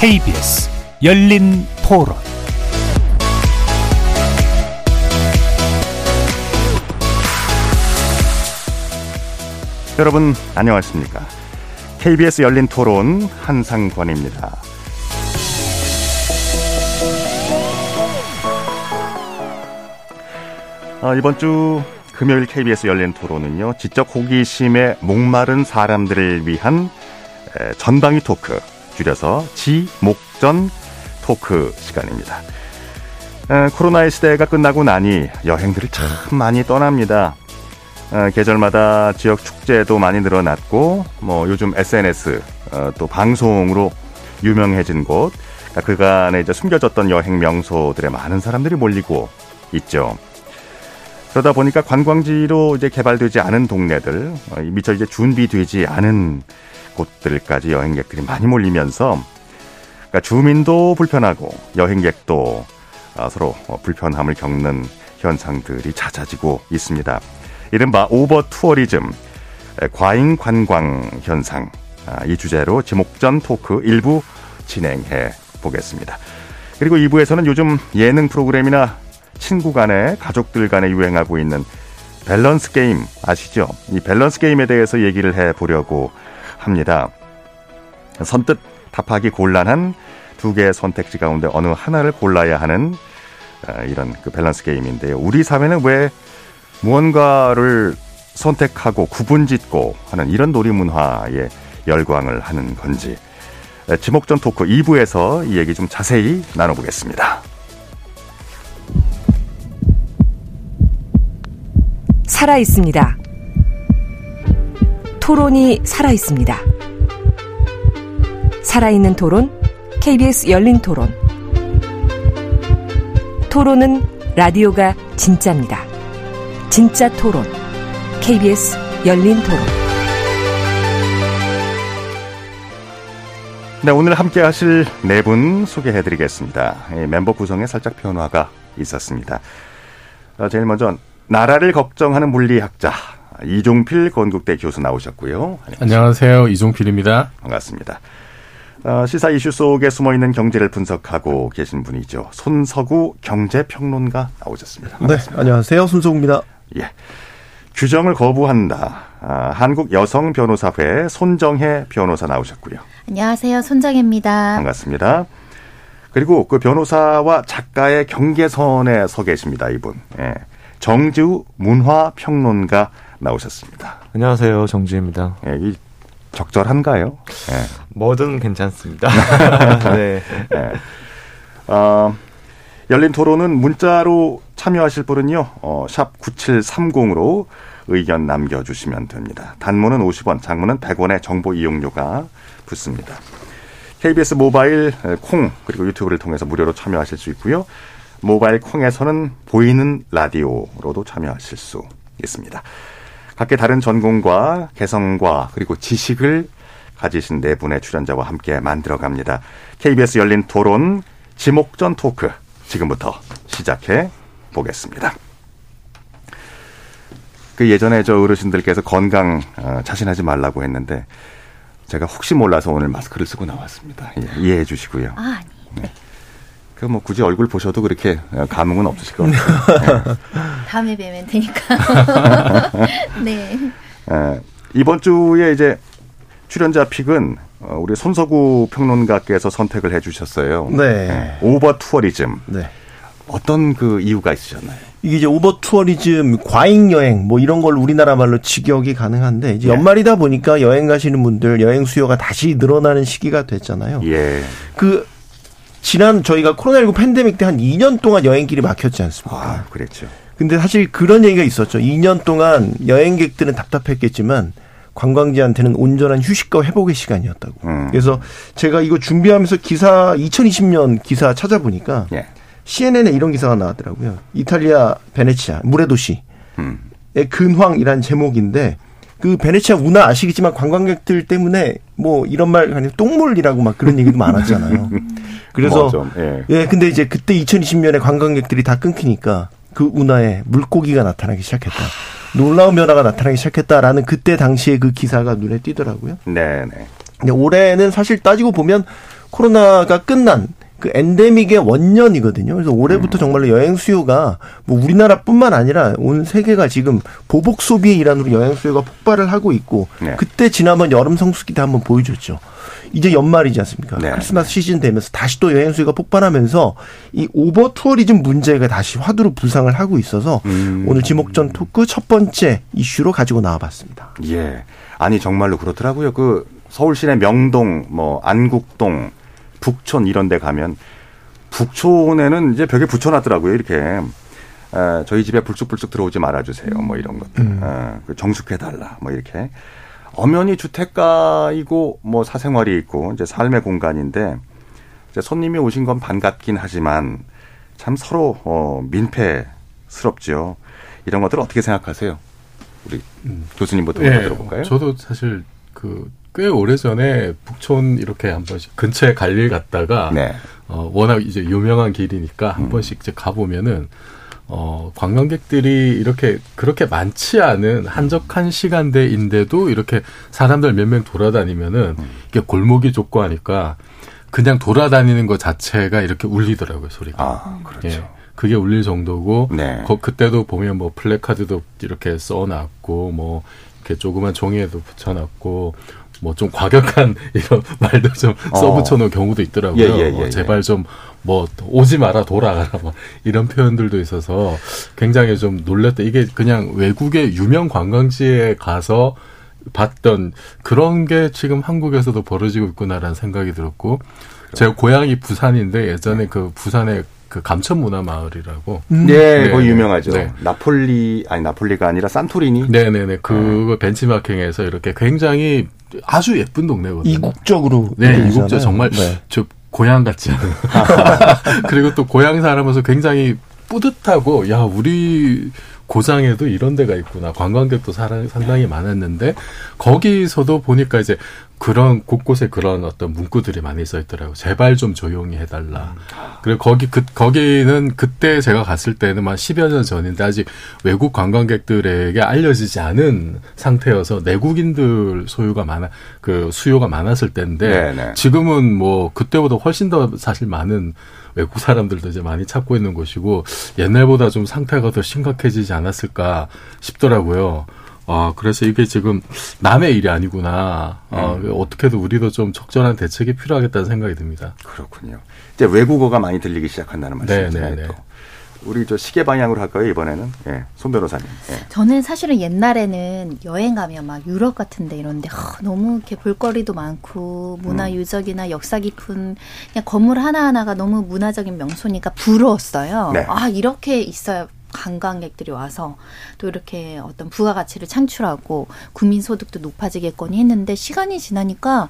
KBS 열린 토론 여러분 안녕하십니까? KBS 열린 토론 한상권입니다. 어, 이번 주 금요일 KBS 열린 토론은요, 지적 호기심에 목마른 사람들을 위한 에, 전방위 토크, 줄여서 지목전 토크 시간입니다. 에, 코로나의 시대가 끝나고 나니 여행들을 참 많이 떠납니다. 에, 계절마다 지역 축제도 많이 늘어났고, 뭐 요즘 SNS 어, 또 방송으로 유명해진 곳, 그러니까 그간에 이제 숨겨졌던 여행 명소들에 많은 사람들이 몰리고 있죠. 그러다 보니까 관광지로 이제 개발되지 않은 동네들, 어, 미처 이제 준비되지 않은 곳들까지 여행객들이 많이 몰리면서 그러니까 주민도 불편하고 여행객도 아, 서로 어, 불편함을 겪는 현상들이 잦아지고 있습니다. 이른바 over tourism, 과잉 관광 현상, 아, 이 주제로 지목전 토크 일부 진행해 보겠습니다. 그리고 2부에서는 요즘 예능 프로그램이나 친구 간에 가족들 간에 유행하고 있는 밸런스 게임 아시죠? 이 밸런스 게임에 대해서 얘기를 해 보려고 합니다. 선뜻 답하기 곤란한 두 개의 선택지 가운데 어느 하나를 골라야 하는 아, 이런 그 밸런스 게임인데요. 우리 사회는 왜 무언가를 선택하고 구분짓고 하는 이런 놀이 문화에 열광을 하는 건지 지목전 토크 2부에서 이 얘기 좀 자세히 나눠보겠습니다. 살아 있습니다. 토론이 살아 있습니다. 살아있는 토론, KBS 열린 토론. 토론은 라디오가 진짜입니다. 진짜 토론, KBS 열린 토론. 네, 오늘 함께 하실 네 분 소개해 드리겠습니다. 멤버 구성에 살짝 변화가 있었습니다. 어, 제일 먼저 나라를 걱정하는 물리학자 이종필 건국대 교수 나오셨고요. 안녕하세요. 이종필입니다. 반갑습니다. 어, 시사 이슈 속에 숨어 있는 경제를 분석하고 계신 분이죠. 손서구 경제평론가 나오셨습니다. 반갑습니다. 네, 안녕하세요. 손서구입니다. 예. 규정을 거부한다. 아, 한국 여성 변호사회 손정혜 변호사 나오셨고요. 안녕하세요. 손정혜입니다. 반갑습니다. 그리고 그 변호사와 작가의 경계선에 서 계십니다. 이분. 예. 정지우 문화평론가 나오셨습니다. 안녕하세요. 정지우입니다. 예, 이 적절한가요? 예. 뭐든 괜찮습니다. 네. 예. 어, 열린 토론은 문자로 참여하실 분은요, 어, 샵 9730으로 의견 남겨주시면 됩니다. 단문은 50원, 장문은 100원의 정보 이용료가 붙습니다. KBS 모바일 콩 그리고 유튜브를 통해서 무료로 참여하실 수 있고요. 모바일 콩에서는 보이는 라디오로도 참여하실 수 있습니다. 각계 다른 전공과 개성과 그리고 지식을 가지신 네 분의 출연자와 함께 만들어 갑니다. KBS 열린 토론 지목전 토크 지금부터 시작해 보겠습니다. 그 예전에 저 어르신들께서 건강 어, 자신하지 말라고 했는데 제가 혹시 몰라서 오늘 마스크를 쓰고 나왔습니다. 예, 이해해 주시고요. 아, 아니. 네. 그 뭐 굳이 얼굴 보셔도 그렇게 감흥은 없으실 것 같아요. 네. 다음에 뵈면 되니까. 네. 에, 이번 주에 이제 출연자 pick은 어, 우리 손서구 평론가께서 선택을 해주셨어요. 네. 네. over tourism. 네. 어떤 그 이유가 있으셨나요? 이게 이제 over tourism, 과잉 여행 뭐 이런 걸 우리나라 말로 직역이 가능한데 이제 예. 연말이다 보니까 여행 가시는 분들 여행 수요가 다시 늘어나는 시기가 됐잖아요. 예. 그 지난 저희가 코로나19 팬데믹 때 한 2년 동안 여행길이 막혔지 않습니까? 아, 그랬죠. 근데 사실 그런 얘기가 있었죠. 2년 동안 여행객들은 답답했겠지만 관광지한테는 온전한 휴식과 회복의 시간이었다고. 음. 그래서 제가 이거 준비하면서 기사 2020년 기사 찾아보니까 예. CNN에 이런 기사가 나왔더라고요. 이탈리아 베네치아 물의 도시의 음. 근황이란 제목인데 그 베네치아 운하 아시겠지만 관광객들 때문에 뭐 이런 말 아니면 똥물이라고 막 그런 얘기도 많았잖아요. 그래서 뭐 좀, 예. 예, 근데 이제 그때 2020년에 관광객들이 다 끊기니까 그 운하에 물고기가 나타나기 시작했다. 놀라운 변화가 나타나기 시작했다라는 그때 당시에 그 기사가 눈에 띄더라고요. 네, 네. 올해는 사실 따지고 보면 코로나가 끝난 그 엔데믹의 원년이거든요. 그래서 올해부터 정말로 여행 수요가 뭐 우리나라뿐만 아니라 온 세계가 지금 보복 소비의 일환으로 여행 수요가 폭발을 하고 있고 네. 그때 지난번 여름 성수기 때 한번 보여줬죠. 이제 연말이지 않습니까? 네. 크리스마스 시즌 되면서 다시 또 여행 수요가 폭발하면서 이 over tourism 문제가 다시 화두로 부상을 하고 있어서 음. 오늘 지목전 토크 첫 번째 이슈로 가지고 나와봤습니다. 예. 아니 정말로 그렇더라고요. 그 서울 시내 명동, 뭐 안국동, 북촌 이런 데 가면 북촌에는 이제 벽에 붙여놨더라고요. 이렇게 에, 저희 집에 불쑥불쑥 들어오지 말아주세요. 뭐 이런 것들. 음. 에, 그 정숙해달라. 뭐 이렇게 엄연히 주택가이고 뭐 사생활이 있고 이제 삶의 공간인데 이제 손님이 오신 건 반갑긴 하지만 참 서로 어, 민폐스럽죠. 이런 것들 어떻게 생각하세요? 우리 교수님부터 먼저 들어볼까요? 예, 저도 사실 그 꽤 오래 전에 북촌 이렇게 한 번씩 근처에 갈 일 갔다가 네. 어, 워낙 이제 유명한 길이니까 한 음. 번씩 이제 가보면은 어, 관광객들이 이렇게 그렇게 많지 않은 한적한 시간대인데도 이렇게 사람들 몇 명 돌아다니면은 음. 이게 골목이 좁고 하니까 그냥 돌아다니는 것 자체가 이렇게 울리더라고요 소리가. 아, 그렇죠. 예. 그게 울릴 정도고 네. 거- 그때도 보면 뭐 플래카드도 이렇게 써놨고 뭐 이렇게 조그만 종이에도 붙여놨고 뭐 좀 과격한 이런 말도 좀 어. 써붙여놓은 경우도 있더라고요. 예, 예, 예, 어, 예. 제발 좀 뭐 오지 마라 돌아가라 막 이런 표현들도 있어서 굉장히 좀 놀랬다. 이게 그냥 외국의 유명 관광지에 가서 봤던 그런 게 지금 한국에서도 벌어지고 있구나라는 생각이 들었고 제가 고향이 부산인데 예전에 그 부산에 그 감천 문화 마을이라고 네, 네, 거기 네. 유명하죠. 네. 나폴리 아니 나폴리가 아니라 산토리니. 네 네 네 그 벤치마킹에서 이렇게 굉장히 아주 예쁜 동네거든요. 이국적으로 네. 이국적 정말 네. 저 고향 같지. 그리고 또 고향 사람으로서 굉장히 뿌듯하고 야 우리 고장에도 이런 데가 있구나. 관광객도 상당히 많았는데 거기서도 보니까 이제 그런 곳곳에 그런 어떤 문구들이 많이 써 있더라고요. 제발 좀 조용히 해달라. 그리고 거기 그 거기는 그때 제가 갔을 때는 한 10여 년 전인데 아직 외국 관광객들에게 알려지지 않은 상태여서 내국인들 소유가 많아 그 수요가 많았을 때인데 네네. 지금은 뭐 그때보다 훨씬 더 사실 많은 외국 사람들도 이제 많이 찾고 있는 곳이고 옛날보다 좀 상태가 더 심각해지지 않았을까 싶더라고요. 아, 그래서 이게 지금 남의 일이 아니구나. 어, 음. 어떻게든 우리도 좀 적절한 대책이 필요하겠다는 생각이 듭니다. 그렇군요. 이제 외국어가 많이 들리기 시작한다는 네, 말씀이잖아요. 네, 네. 또. 우리 저 시계 방향으로 할까요 이번에는? 예, 손 변호사님. 예. 저는 사실은 옛날에는 여행 가면 막 유럽 같은데 이런데 하, 너무 이렇게 볼거리도 많고 문화 음. 유적이나 역사 깊은 그냥 건물 하나 하나가 너무 문화적인 명소니까 부러웠어요. 네. 아 이렇게 있어야 관광객들이 와서 또 이렇게 어떤 부가가치를 창출하고 국민 소득도 높아지겠거니 했는데 시간이 지나니까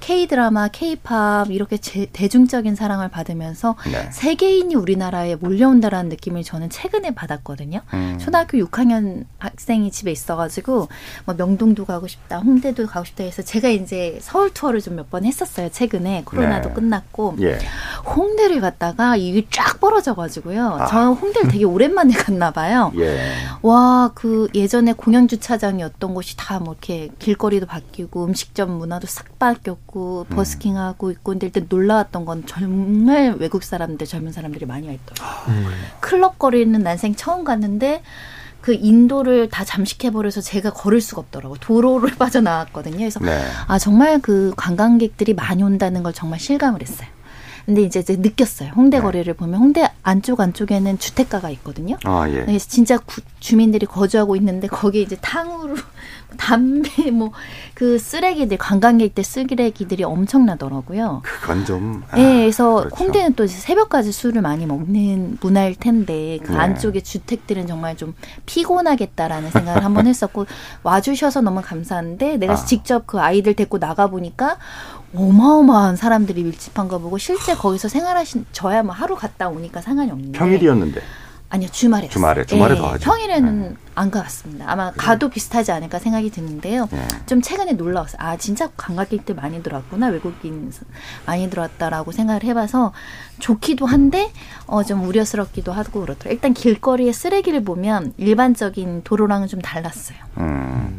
K 드라마, K 팝 이렇게 제- 대중적인 사랑을 받으면서 네. 세계인이 우리나라에 몰려온다라는 느낌을 저는 최근에 받았거든요. 음. 초등학교 6학년 학생이 집에 있어가지고 뭐 명동도 가고 싶다, 홍대도 가고 싶다 해서 제가 이제 서울 투어를 좀 몇 번 했었어요. 최근에 코로나도 네. 끝났고 예. 홍대를 갔다가 이게 쫙 벌어져가지고요. 아. 저는 홍대를 되게 오랜만에 갔나 봐요. 예. 와, 그 예전에 공영 주차장이었던 곳이 다 뭐 이렇게 길거리도 바뀌고 음식점 문화도 싹 바뀌었고 음. 버스킹하고 있고 근데 일단 놀라웠던 건 정말 외국 사람들 젊은 사람들이 많이 와 있더라고요. 음. 클럽 거리는 난생 처음 갔는데 그 인도를 다 잠식해버려서 제가 걸을 수가 없더라고요. 도로를 빠져나왔거든요. 그래서 네. 아 정말 그 관광객들이 많이 온다는 걸 정말 실감을 했어요. 근데 이제, 이제 느꼈어요. 홍대 네. 거리를 보면 홍대 안쪽 안쪽에는 주택가가 있거든요. 아 예. 그래서 진짜 구- 주민들이 거주하고 있는데 거기에 이제 탕후루, 담배, 뭐 그 쓰레기들 관광객들 쓰레기들이 엄청나더라고요. 그건 좀. 아, 네, 그래서 그렇죠. 홍대는 또 새벽까지 술을 많이 먹는 문화일 텐데 그 네. 안쪽에 주택들은 정말 좀 피곤하겠다라는 생각을 한번 했었고 와주셔서 너무 감사한데 내가 아. 직접 그 아이들 데리고 나가 보니까 어마어마한 사람들이 밀집한 거 보고 실제 거기서 생활하신 저야 뭐 하루 갔다 오니까 상관이 없는데 평일이었는데. 아니요 주말에 주말에. 주말에 예, 더 하죠. 평일에는 안 가봤습니다. 아마 가도 비슷하지 않을까 생각이 드는데요. 예. 좀 최근에 놀라웠어요. 아 진짜 관광객들 많이 들어왔구나 외국인 많이 들어왔다라고 생각을 해봐서 좋기도 한데 어 좀 우려스럽기도 하고 그렇더라고요. 일단 길거리에 쓰레기를 보면 일반적인 도로랑은 좀 달랐어요. 음.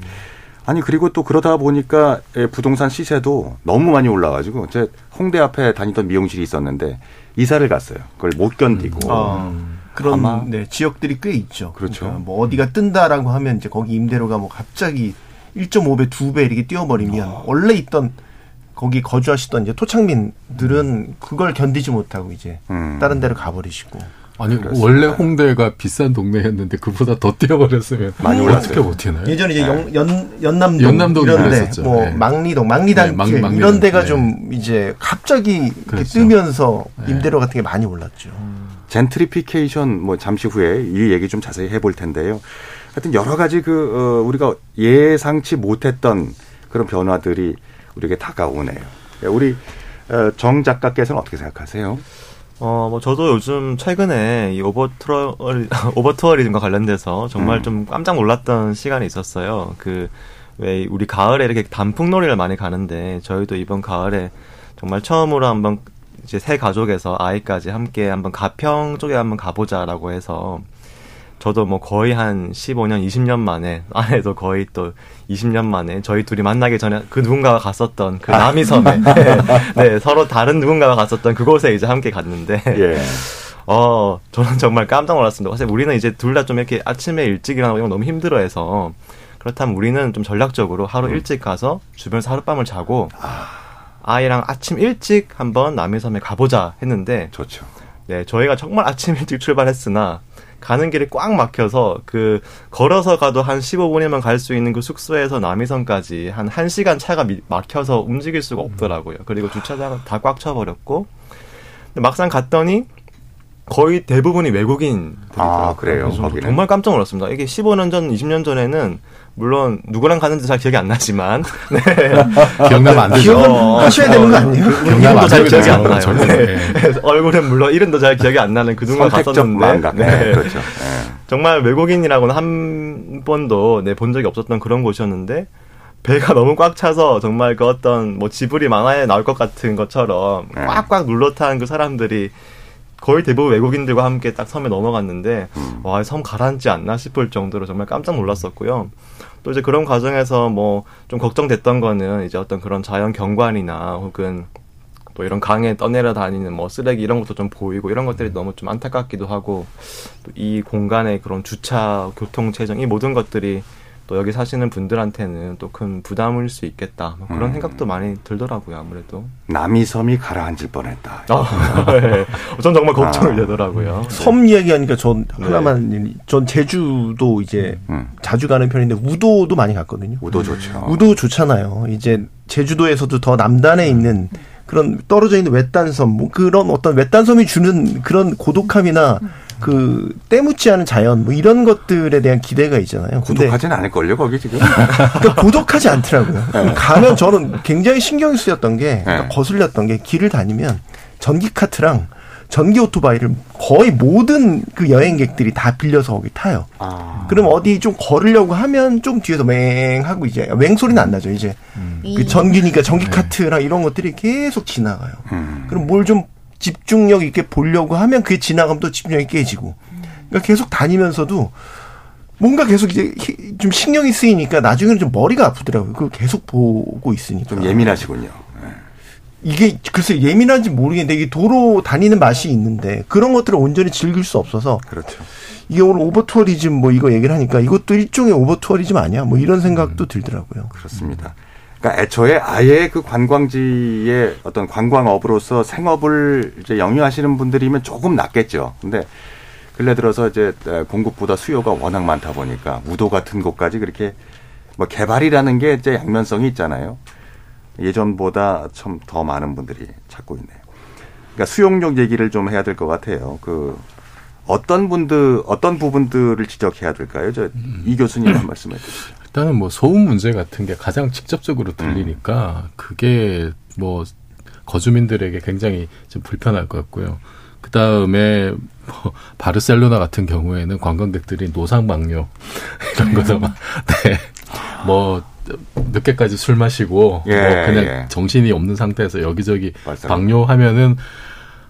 아니 그리고 또 그러다 보니까 예, 부동산 시세도 너무 많이 올라가지고 제 홍대 앞에 다니던 미용실이 있었는데 이사를 갔어요. 그걸 못 견디고 아, 그런 아마- 네, 지역들이 꽤 있죠. 그렇죠. 러니까 뭐 어디가 뜬다라고 하면 이제 거기 임대료가 뭐 갑자기 1.5배, 2배 이렇게 뛰어버리면 아. 원래 있던 거기 거주하시던 이제 토착민들은 그걸 견디지 못하고 이제 음. 다른 데로 가버리시고 아니 그렇습니다. 원래 홍대가 비싼 동네였는데 그보다 더 뛰어버렸으면 많이 어떻게 올랐어요. 버티나요? 예전에 이제 네. 연, 연, 연남동, 연남동 이런데. 뭐 네. 망리동, 망리단길 네, 이런 데가 네. 좀 이제 갑자기 이렇게 그렇죠. 뜨면서 네. 임대료 같은 게 많이 올랐죠. 젠트리피케이션 뭐 잠시 후에 이 얘기 좀 자세히 해볼 텐데요. 하여튼 여러 가지 그 어, 우리가 예상치 못했던 그런 변화들이 우리에게 다가오네요. 예, 우리 어, 정 작가께서는 어떻게 생각하세요? 어, 뭐 저도 요즘 최근에 이 오버투어 오버투어리즘과 관련돼서 정말 음. 좀 깜짝 놀랐던 시간이 있었어요. 그 왜 우리 가을에 이렇게 단풍놀이를 많이 가는데 저희도 이번 가을에 정말 처음으로 한번 이제 새 가족에서 아이까지 함께 한번 가평 쪽에 한번 가보자라고 해서 저도 뭐 거의 한 15년, 20년 만에 아내도 거의 또 20년 만에 저희 둘이 만나기 전에 그 누군가가 갔었던 그 남이섬에 네, 서로 다른 누군가가 갔었던 그곳에 이제 함께 갔는데 예. 어, 저는 정말 깜짝 놀랐습니다. 사실 우리는 이제 둘 다 좀 이렇게 아침에 일찍 일어나고 이런 거 너무 힘들어해서 그렇다면 우리는 좀 전략적으로 하루 일찍 가서 주변에서 하룻밤을 자고 아 이랑 아침 일찍 한번 남해섬에 가보자 했는데 좋죠. 네, 저희가 정말 아침 일찍 출발했으나 가는 길이 꽉 막혀서 그 걸어서 가도 한 15분이면 갈 수 있는 그 숙소에서 남이섬까지 한 1시간 차가 미- 막혀서 움직일 수가 없더라고요. 그리고 주차장은 다꽉 차버렸고 막상 갔더니 거의 대부분이 외국인. 아, 그래요? 정말 깜짝 놀랐습니다. 이게 15년 전, 20년 전에는 물론 누구랑 갔는지 잘 기억이 안 나지만 네. 기억나면 안 되죠. 기억은 어, 하셔야 되는 거 아니에요? 기억나면 이름도 안 잘. 기억이 안 나요. 절대. 네. 얼굴은 물론 이름도 잘 기억이 안 나는 그 선택적 갔었는데. 네. 네. 그렇죠. 예. 정말 외국인이라고는 한 번도 네, 본 적이 없었던 그런 곳이었는데 배가 너무 꽉 차서 정말 그 어떤 뭐 지브리 만화에 나올 것 같은 것처럼 네. 꽉꽉 눌러탄 그 사람들이 거의 대부분 외국인들과 함께 딱 섬에 넘어갔는데 음. 와섬 가라앉지 않나 싶을 정도로 정말 깜짝 놀랐었고요. 또 이제 그런 과정에서 뭐 좀 걱정됐던 거는 이제 어떤 그런 자연 경관이나 혹은 또 이런 강에 떠내려 다니는 뭐 쓰레기 이런 것도 좀 보이고 이런 것들이 너무 좀 안타깝기도 하고 또이 공간의 그런 주차, 교통 체증 이 모든 것들이 또 여기 사시는 분들한테는 또 큰 부담일 수 있겠다 뭐 그런 음. 생각도 많이 들더라고요 아무래도. 남이섬이 가라앉을 뻔했다. 아, 네. 전 정말 걱정이 아. 되더라고요. 섬 이야기하니까 전 네. 하나만 전 제주도 이제 음. 자주 가는 편인데 우도도 많이 갔거든요. 우도 좋죠. 우도 좋잖아요. 이제 제주도에서도 더 남단에 있는 그런 떨어져 있는 외딴섬 뭐 그런 어떤 외딴섬이 주는 그런 고독함이나 그 때묻지 않은 자연 뭐 이런 것들에 대한 기대가 있잖아요. 근데 구독하진 않을 걸요, 거기 지금? 그러니까 고독하지 않더라고요. 가면 저는 굉장히 신경이 쓰였던 게 그러니까 네. 거슬렸던 게 길을 다니면 전기 카트랑 전기 오토바이를 거의 모든 그 여행객들이 다 빌려서 거기 타요. 아. 그럼 어디 좀 걸으려고 하면 좀 뒤에서 맹 하고 이제 맹 소리는 안 나죠. 이제 그 전기니까 전기 카트랑 이런 것들이 계속 지나가요. 음. 그럼 뭘 좀 집중력 있게 보려고 하면 그게 지나가면 또 집중력이 깨지고. 그러니까 계속 다니면서도 뭔가 계속 이제 히- 좀 신경이 쓰이니까 나중에는 좀 머리가 아프더라고요. 그걸 계속 보고 있으니까. 좀 예민하시군요. 예. 이게 글쎄 예민한지 모르겠는데 이게 도로 다니는 맛이 있는데 그런 것들을 온전히 즐길 수 없어서 그렇죠. 이게 오늘 오버투어리즘 뭐 이거 얘기를 하니까 이것도 일종의 오버투어리즘 아니야? 뭐 이런 생각도 들더라고요. 그렇습니다. 그러니까 애초에 아예 그 관광지의 어떤 관광업으로서 생업을 이제 영위하시는 분들이면 조금 낫겠죠. 근데 근래 들어서 이제 공급보다 수요가 워낙 많다 보니까 우도 같은 곳까지 그렇게 뭐 개발이라는 게 이제 양면성이 있잖아요. 예전보다 좀 더 많은 분들이 찾고 있네요. 그러니까 수용력 얘기를 좀 해야 될 것 같아요. 그 어떤 분들 어떤 부분들을 지적해야 될까요? 저이 교수님 한 말씀해 주시죠. 일단은 뭐 소음 문제 같은 게 가장 직접적으로 들리니까 그게 뭐 거주민들에게 굉장히 좀 불편할 것 같고요. 그 다음에 뭐 바르셀로나 같은 경우에는 관광객들이 노상방뇨 이런 거서 막 네. 뭐 늦게까지 술 마시고 예, 뭐 그냥 예. 정신이 없는 상태에서 여기저기 맞아요. 방뇨하면은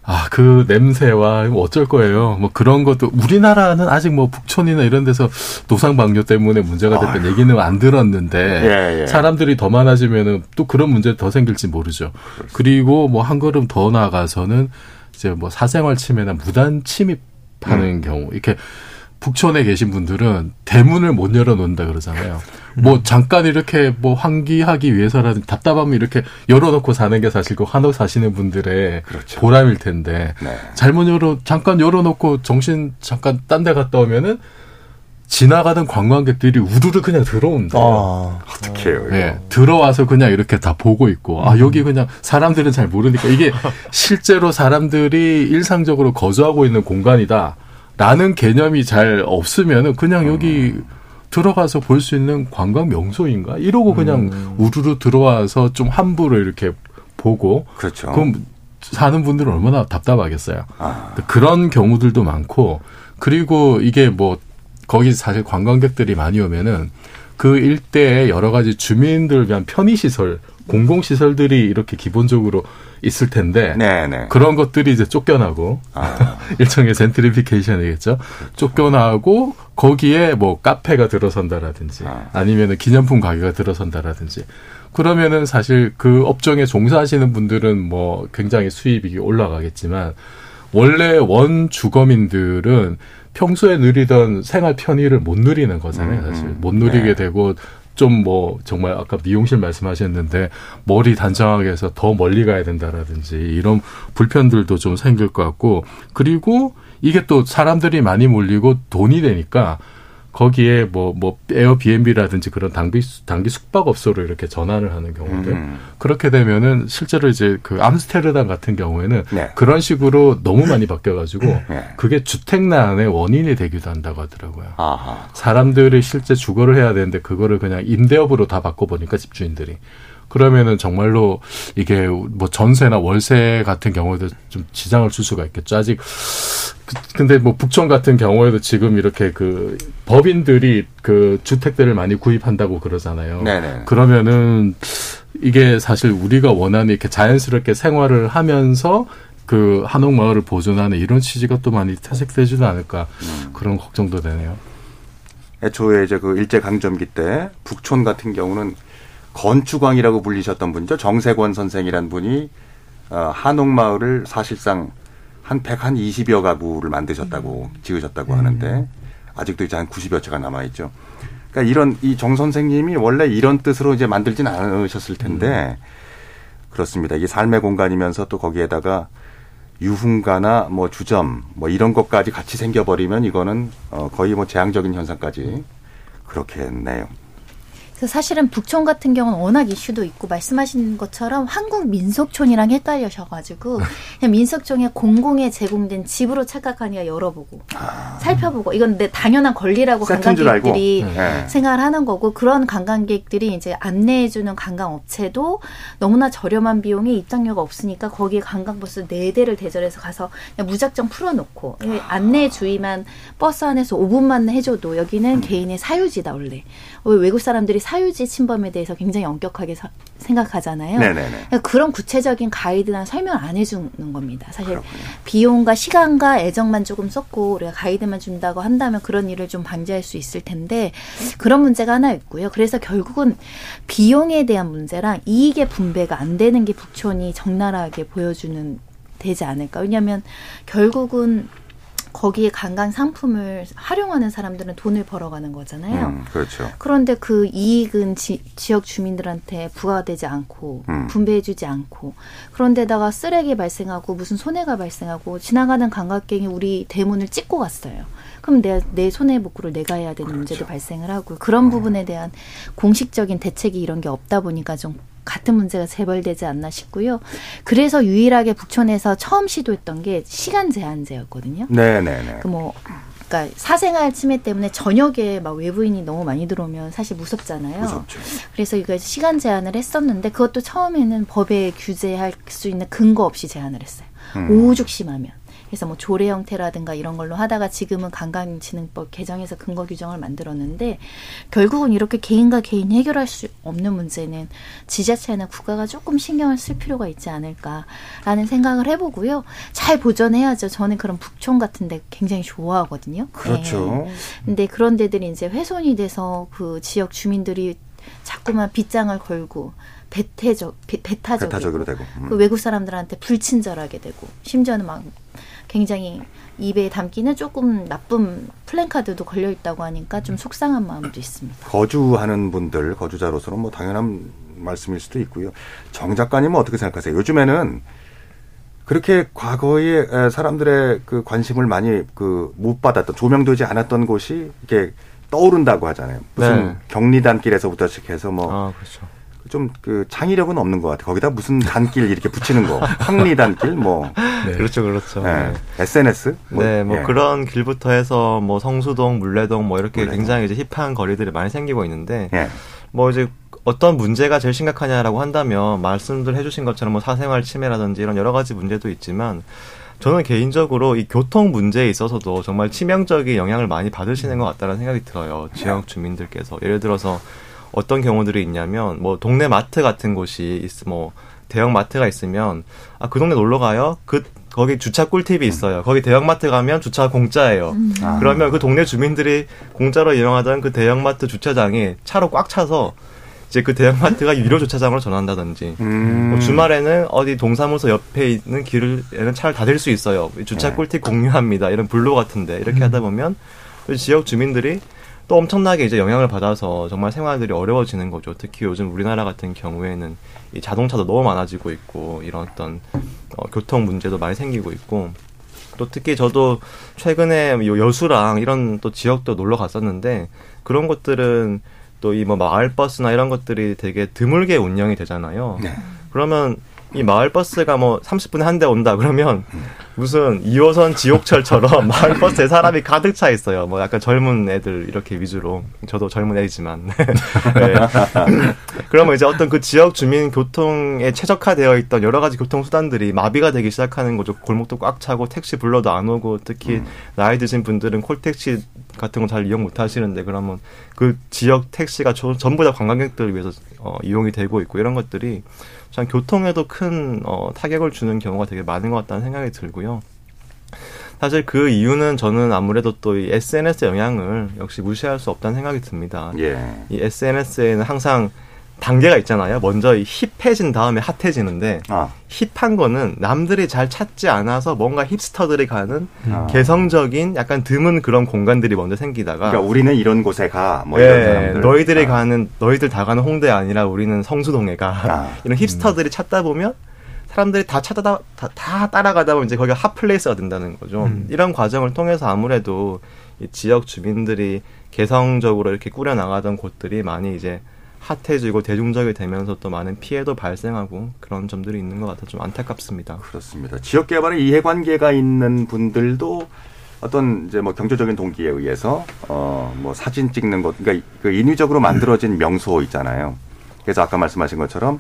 아, 그 냄새와 뭐 어쩔 거예요. 뭐 그런 것도 우리나라는 아직 뭐 북촌이나 이런 데서 노상 방뇨 때문에 문제가 됐던 얘기는 안 들었는데 예, 예. 사람들이 더 많아지면은 또 그런 문제 더 생길지 모르죠. 그리고 뭐 한 걸음 더 나아가서는 이제 뭐 사생활 침해나 무단 침입하는 경우 이렇게 북촌에 계신 분들은 대문을 못 열어놓는다 그러잖아요. 뭐 잠깐 이렇게 뭐 환기하기 위해서라든 답답하면 이렇게 열어놓고 사는 게 사실 그 한옥 사시는 분들의 그렇죠. 보람일 텐데 네. 잘못 열어 잠깐 열어놓고 정신 잠깐 딴 데 갔다 오면은 지나가던 관광객들이 우르르 그냥 들어온다. 요 아, 어떻게 해요? 이거? 예, 들어와서 그냥 이렇게 다 보고 있고, 아, 여기 그냥 사람들은 잘 모르니까 이게 실제로 사람들이 일상적으로 거주하고 있는 공간이다. 라는 개념이 잘 없으면은 그냥 여기 들어가서 볼 수 있는 관광 명소인가? 이러고 그냥 우르르 들어와서 좀 함부로 이렇게 보고, 그렇죠. 그럼 사는 분들은 얼마나 답답하겠어요. 아, 그런 경우들도 많고 그리고 이게 뭐 거기 사실 관광객들이 많이 오면은 그 일대에 여러 가지 주민들 위한 편의 시설, 공공 시설들이 이렇게 기본적으로 있을 텐데 네네. 그런 것들이 이제 쫓겨나고 아, 일종의 젠트리피케이션이겠죠. 쫓겨나고 거기에 뭐 카페가 들어선다라든지 아. 아니면은 기념품 가게가 들어선다라든지 그러면은 사실 그 업종에 종사하시는 분들은 뭐 굉장히 수입이 올라가겠지만 원래 원 주거민들은 평소에 누리던 생활 편의를 못 누리는 거잖아요, 음, 사실. 음. 못 누리게 네. 되고 좀 뭐 정말 아까 미용실 말씀하셨는데 머리 단정하게 해서 더 멀리 가야 된다라든지 이런 불편들도 좀 생길 것 같고 그리고 이게 또 사람들이 많이 몰리고 돈이 되니까 거기에 뭐뭐 에어비앤비라든지 그런 단기 수- 단기 숙박업소로 이렇게 전환을 하는 경우들 음. 그렇게 되면은 실제로 이제 그 암스테르담 같은 경우에는 네. 그런 식으로 너무 많이 바뀌어가지고 네. 그게 주택난의 원인이 되기도 한다고 하더라고요. 아하. 사람들이 실제 주거를 해야 되는데 그거를 그냥 임대업으로 다 바꿔보니까 집주인들이 그러면은 정말로 이게 뭐 전세나 월세 같은 경우에도 좀 지장을 줄 수가 있겠죠. 아직 그- 근데 뭐 북촌 같은 경우에도 지금 이렇게 그 법인들이 그 주택들을 많이 구입한다고 그러잖아요. 네네. 그러면은 이게 사실 우리가 원하는 이렇게 자연스럽게 생활을 하면서 그 한옥 마을을 보존하는 이런 취지가 또 많이 퇴색되지도 않을까 그런 걱정도 되네요. 애초에 이제 그 일제 강점기 때 북촌 같은 경우는 건축왕이라고 불리셨던 분이죠. 정세권 선생이란 분이 어, 한옥 마을을 사실상 한 100, 한 20여 가구를 만드셨다고 지으셨다고 하는데 아직도 이제 한 90여 채가 남아 있죠. 그러니까 이런 이 정 선생님이 원래 이런 뜻으로 이제 만들진 않으셨을 텐데 그렇습니다. 이게 삶의 공간이면서 또 거기에다가 유흥가나 뭐 주점 뭐 이런 것까지 같이 생겨버리면 이거는 어 거의 뭐 재앙적인 현상까지 그렇게 했네요. 그래서 사실은 북촌 같은 경우는 워낙 이슈도 있고 말씀하신 것처럼 한국 민속촌이랑 헷갈려셔가지고 그냥 민속촌에 공공에 제공된 집으로 착각하니까 열어보고 살펴보고 이건 내 당연한 권리라고. 관광객들이 네. 생활하는 거고 그런 관광객들이 이제 안내해주는 관광업체도 너무나 저렴한 비용에 입장료가 없으니까 거기에 관광버스 네 대를 대절해서 가서 그냥 무작정 풀어놓고 안내 주의만 버스 안에서 5분만 해줘도 여기는 개인의 사유지다 원래 왜 외국 사람들이 사 유지 침범에 대해서 굉장히 엄격하게 사- 생각하잖아요. 그러니까 그런 구체적인 가이드나 설명 안 해주는 겁니다. 사실 비용과 시간과 애정만 조금 썼고 우리가 가이드만 준다고 한다면 그런 일을 좀 방지할 수 있을 텐데 그런 문제가 하나 있고요. 그래서 결국은 비용에 대한 문제랑 이익의 분배가 안 되는 게 북촌이 적나라하게 보여주는 되지 않을까. 왜냐하면 결국은 거기에 관광 상품을 활용하는 사람들은 돈을 벌어가는 거잖아요. 음, 그렇죠. 그런데 그 이익은 지, 역 주민들한테 부과되지 않고 음. 분배해주지 않고 그런데다가 쓰레기 발생하고 무슨 손해가 발생하고 지나가는 관광객이 우리 대문을 찍고 갔어요. 그럼 내, 내 손해복구를 내가 해야 되는 문제도 발생을 하고 그런 부분에 대한 공식적인 대책이 이런 게 없다 보니까 좀 같은 문제가 재발되지 않나 싶고요. 그래서 유일하게 북촌에서 처음 시도했던 게 시간 제한제였거든요. 네네네. 그 뭐 그러니까 사생활 침해 때문에 저녁에 막 외부인이 너무 많이 들어오면 사실 무섭잖아요. 무섭죠. 그래서 이거 시간 제한을 했었는데 그것도 처음에는 법에 규제할 수 있는 근거 없이 제한을 했어요. 음. 오죽 심하면. 해서 뭐 조례 형태라든가 이런 걸로 하다가 지금은 관광진흥법 개정해서 근거 규정을 만들었는데 결국은 이렇게 개인과 개인이 해결할 수 없는 문제는 지자체나 국가가 조금 신경을 쓸 필요가 있지 않을까라는 생각을 해보고요. 잘 보존해야죠. 저는 그런 북촌 같은 데 굉장히 좋아하거든요. 그렇죠. 네. 근데 그런 데들이 이제 훼손이 돼서 그 지역 주민들이 자꾸만 빗장을 걸고 배태적 배- 배타적으로 되고. 음. 그 외국 사람들한테 불친절하게 되고 심지어는 막 굉장히 입에 담기는 조금 나쁜 플랜카드도 걸려 있다고 하니까 좀 속상한 마음도 있습니다. 거주하는 분들, 거주자로서는 뭐 당연한 말씀일 수도 있고요. 정 작가님은 어떻게 생각하세요? 요즘에는 그렇게 과거에 에, 사람들의 그 관심을 많이 그 못 받았던 조명되지 않았던 곳이 이렇게 떠오른다고 하잖아요. 무슨 네. 경리단길에서부터 시작해서 뭐 아, 그렇죠. 좀 그 창의력은 없는 것 같아요. 거기다 무슨 단길 이렇게 붙이는 거, 황리단길 뭐 네. 그렇죠, 그렇죠. 예, 네. SNS 네, 뭐 예. 그런 길부터 해서 뭐 성수동, 물레동 뭐 이렇게 물레동. 굉장히 이제 힙한 거리들이 많이 생기고 있는데 예. 뭐 이제 어떤 문제가 제일 심각하냐라고 한다면 말씀들 해주신 것처럼 뭐 사생활 침해라든지 이런 여러 가지 문제도 있지만 저는 개인적으로 이 교통 문제에 있어서도 정말 치명적인 영향을 많이 받으시는 것 같다는 생각이 들어요. 지역 주민들께서 예를 들어서 어떤 경우들이 있냐면 뭐 동네 마트 같은 곳이 있, 뭐 대형 마트가 있으면 아 그 동네 놀러 가요. 그 거기 주차 꿀팁이 있어요. 거기 대형 마트 가면 주차 공짜예요. 아. 그러면 그 동네 주민들이 공짜로 이용하던 그 대형마트 주차장이 차로 꽉 차서 이제 그 대형마트가 유료 주차장으로 전환한다든지 음. 뭐 주말에는 어디 동사무소 옆에 있는 길에는 차를 다댈수 있어요. 주차 네. 꿀팁 공유합니다. 이런 블로 같은데 이렇게 하다 보면 또 지역 주민들이 또 엄청나게 이제 영향을 받아서 정말 생활들이 어려워지는 거죠. 특히 요즘 우리나라 같은 경우에는 이 자동차도 너무 많아지고 있고 이런 어떤 어, 교통 문제도 많이 생기고 있고 또 특히 저도 최근에 요 여수랑 이런 또 지역도 놀러 갔었는데 그런 것들은 또 이 뭐 마을 버스나 이런 것들이 되게 드물게 운영이 되잖아요. 네. 그러면 이 마을 버스가 뭐 30분에 한 대 온다 그러면 무슨 2호선 지옥철처럼 마을 버스에 사람이 가득 차 있어요. 뭐 약간 젊은 애들 이렇게 위주로 저도 젊은 애지만 네. 그러면 이제 어떤 그 지역 주민 교통에 최적화되어 있던 여러 가지 교통 수단들이 마비가 되기 시작하는 거죠. 골목도 꽉 차고 택시 불러도 안 오고 특히 나이 드신 분들은 콜택시 같은 거 잘 이용 못 하시는데 그러면 그 지역 택시가 저- 전부 다 관광객들을 위해서 어, 이용이 되고 있고 이런 것들이 참 교통에도 큰 어, 타격을 주는 경우가 되게 많은 것 같다는 생각이 들고요. 사실 그 이유는 저는 아무래도 또 이 SNS의 영향을 역시 무시할 수 없다는 생각이 듭니다. 예. 이 SNS에는 항상 단계가 있잖아요. 먼저 이 hip해진 다음에 hot해지는데 아. hip한 거는 남들이 잘 찾지 않아서 뭔가 hipster들이 가는 아. 개성적인 약간 드문 그런 공간들이 먼저 생기다가 그러니까 우리는 이런 곳에 가. 뭐 이런 예, 사람들. 너희들이 아. 가는 너희들 다 가는 홍대 아니라 우리는 성수동에 가 아. 이런 hipster들이 찾다 보면 사람들이 다 찾아다 다, 다 따라가다 보면 이제 거기가 hot place가 된다는 거죠. 이런 과정을 통해서 아무래도 이 지역 주민들이 개성적으로 이렇게 꾸려 나가던 곳들이 많이 이제 핫해지고 대중적이 되면서 또 많은 피해도 발생하고 그런 점들이 있는 것 같아 좀 안타깝습니다. 그렇습니다. 지역 개발에 이해관계가 있는 분들도 어떤 이제 뭐 경제적인 동기에 의해서 어 뭐 사진 찍는 것 그러니까 그 인위적으로 만들어진 명소 있잖아요. 그래서 아까 말씀하신 것처럼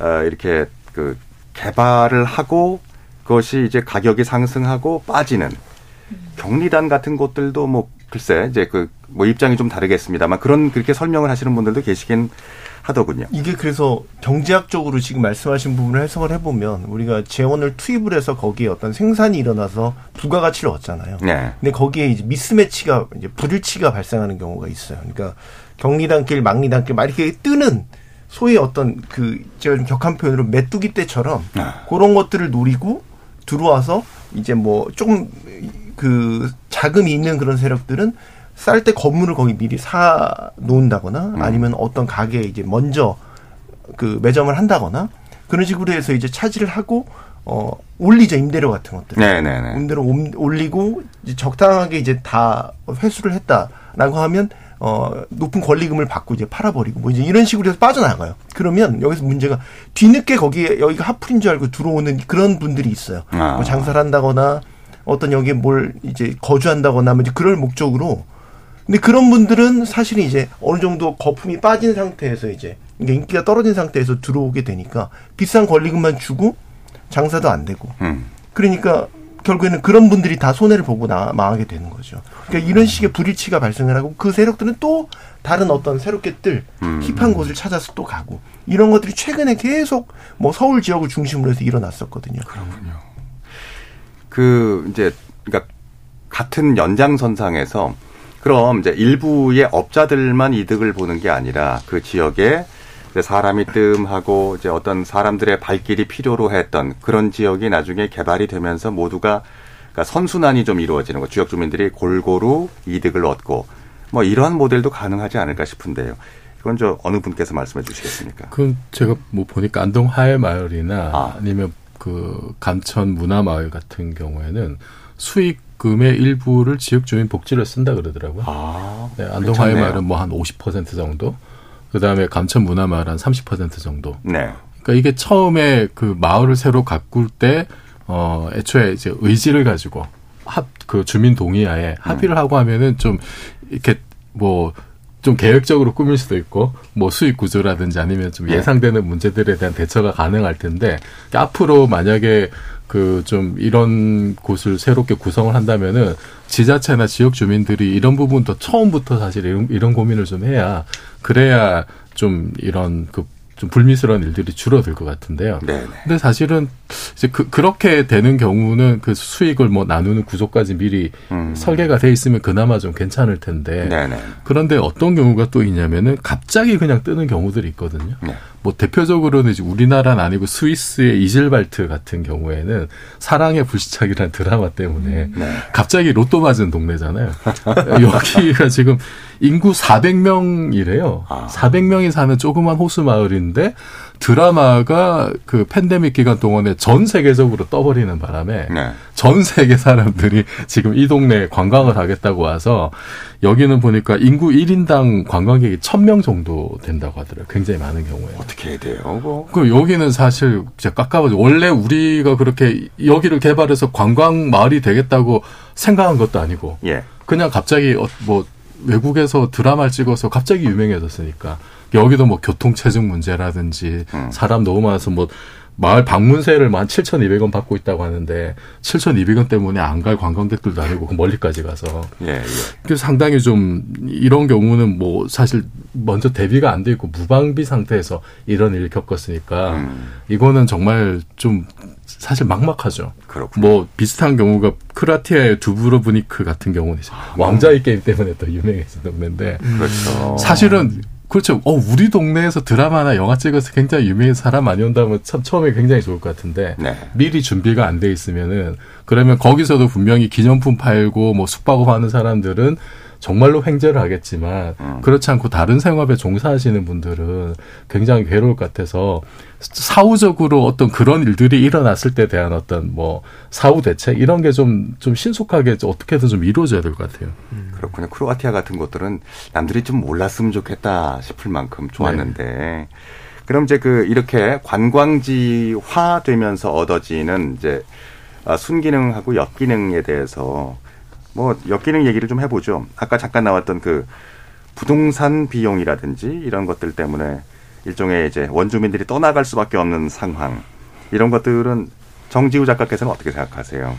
어 이렇게 그 개발을 하고 그것이 이제 가격이 상승하고 빠지는 경리단 같은 곳들도 뭐 글쎄 이제 그 뭐 입장이 좀 다르겠습니다만 그런 그렇게 설명을 하시는 분들도 계시긴 하더군요. 이게 그래서 경제학적으로 지금 말씀하신 부분을 해석을 해보면 우리가 재원을 투입을 해서 거기에 어떤 생산이 일어나서 부가가치를 얻잖아요. 네. 근데 거기에 이제 미스매치가 이제 불일치가 발생하는 경우가 있어요. 그러니까 경리단길, 막리단길 막 이렇게 뜨는 소위 어떤 그 제가 좀 격한 표현으로 메뚜기 떼처럼 아. 그런 것들을 노리고 들어와서 이제 뭐 조금 그 자금이 있는 그런 세력들은 쌀 때 건물을 거기 미리 사 놓는다거나 아니면 어떤 가게에 이제 먼저 그 매점을 한다거나 그런 식으로 해서 이제 차지를 하고 어 올리죠 임대료 같은 것들. 네네네. 임대료 옴- 올리고 이제 적당하게 이제 다 회수를 했다라고 하면 어 높은 권리금을 받고 이제 팔아버리고 뭐 이제 이런 식으로 해서 빠져나가요. 그러면 여기서 문제가 뒤늦게 거기에 여기가 하풀인 줄 알고 들어오는 그런 분들이 있어요. 아. 뭐 장사를 한다거나 어떤 여기에 뭘 이제 거주한다거나 뭐 이제 그럴 목적으로 근데 그런 분들은 사실은 이제 어느 정도 거품이 빠진 상태에서 이제 이게 인기가 떨어진 상태에서 들어오게 되니까 비싼 권리금만 주고 장사도 안 되고 음. 그러니까 결국에는 그런 분들이 다 손해를 보고 나, 망하게 되는 거죠. 그러니까 이런 식의 불일치가 발생을 하고 그 세력들은 또 다른 어떤 새롭게 뜰 음. 힙한 곳을 찾아서 또 가고 이런 것들이 최근에 계속 뭐 서울 지역을 중심으로 해서 일어났었거든요. 그 이제 그러니까 같은 연장선상에서 그럼 이제 일부의 업자들만 이득을 보는 게 아니라 그 지역에 이제 사람이 뜸하고 이제 어떤 사람들의 발길이 필요로 했던 그런 지역이 나중에 개발이 되면서 모두가 그러니까 선순환이 좀 이루어지는 거 지역 주민들이 골고루 이득을 얻고 뭐 이러한 모델도 가능하지 않을까 싶은데요. 이건 저 어느 분께서 말씀해 주시겠습니까? 그럼 제가 뭐 보니까 안동 하회 마을이나 아. 아. 니면 그 감천 문화 마을 같은 경우에는 수익금의 일부를 지역 주민 복지를 쓴다 그러더라고요. 아, 네, 안동 하회 괜찮네요. 마을은 뭐 한 50% 정도. 그 다음에 감천 문화 마을 한 30% 정도. 네. 그러니까 이게 처음에 그 마을을 새로 가꿀 때, 어, 애초에 이제 의지를 가지고 합, 그 주민 동의하에 합의를 하고 하면은 좀 이렇게 뭐, 좀 계획적으로 꾸밀 수도 있고, 뭐 수익 구조라든지 아니면 좀 네. 예상되는 문제들에 대한 대처가 가능할 텐데, 앞으로 만약에 그 좀 이런 곳을 새롭게 구성을 한다면은 지자체나 지역 주민들이 이런 부분도 처음부터 사실 이런, 이런 고민을 좀 해야 그래야 좀 이런 그 좀 불미스러운 일들이 줄어들 것 같은데요. 네. 네. 근데 사실은 이제 그, 그렇게 되는 경우는 그 수익을 뭐 나누는 구조까지 미리 음. 설계가 돼 있으면 그나마 좀 괜찮을 텐데. 네. 네. 그런데 어떤 경우가 또 있냐면은 갑자기 그냥 뜨는 경우들이 있거든요. 네. 뭐 대표적으로는 이제 우리나라는 아니고 스위스의 이질발트 같은 경우에는 사랑의 불시착이라는 드라마 때문에 네. 갑자기 로또 맞은 동네잖아요. 여기가 지금 인구 400명이래요. 아. 400명이 사는 조그만 호수 마을인데 드라마가 그 팬데믹 기간 동안에 전 세계적으로 떠버리는 바람에 네. 전 세계 사람들이 지금 이 동네에 관광을 하겠다고 와서 여기는 보니까 인구 1인당 관광객이 1000명 정도 된다고 하더라고요. 굉장히 많은 경우에. 어떻게 해야 돼요? 뭐. 그 여기는 사실 진짜 깎아가지고 원래 우리가 그렇게 여기를 개발해서 관광 마을이 되겠다고 생각한 것도 아니고 예. 그냥 갑자기 어, 뭐 외국에서 드라마를 찍어서 갑자기 유명해졌으니까 여기도 뭐 교통 체증 문제라든지 음. 사람 너무 많아서 뭐 마을 방문세를 만 7,200원 받고 있다고 하는데 7,200원 때문에 안 갈 관광객들도 아니고 그 멀리까지 가서 예. 예. 그래서 상당히 좀 이런 경우는 뭐 사실 먼저 대비가 안 돼 있고 무방비 상태에서 이런 일을 겪었으니까 음. 이거는 정말 좀 사실 막막하죠. 그렇군요. 뭐 비슷한 경우가 크라티아의 두브로브니크 같은 경우는 이제 왕자의 게임 때문에 또 동네인데 그렇죠. 사실은 그렇죠. 어 우리 동네에서 드라마나 영화 찍어서 굉장히 유명한 사람 많이 온다면 참 처음에 굉장히 좋을 것 같은데 네. 미리 준비가 안 돼 있으면은 그러면 거기서도 분명히 기념품 팔고 뭐 숙박업 하는 사람들은 정말로 횡재를 하겠지만 음. 그렇지 않고 다른 생업에 종사하시는 분들은 굉장히 괴로울 것 같아서 사후적으로 어떤 그런 일들이 일어났을 때 대한 어떤 뭐 사후 대책 이런 게 좀좀 신속하게 좀 어떻게든 좀 이루어져야 될 것 같아요. 그렇군요. 크로아티아 같은 곳들은 남들이 좀 몰랐으면 좋겠다 싶을 만큼 좋았는데. 네. 그럼 이제 그 이렇게 관광지화 되면서 얻어지는 이제 아, 순기능하고 역기능에 대해서 뭐 역기능 얘기를 좀 해보죠. 아까 잠깐 나왔던 그 부동산 비용이라든지 이런 것들 때문에 일종의 이제 원주민들이 떠나갈 수밖에 없는 상황 이런 것들은 정지우 작가께서는 어떻게 생각하세요?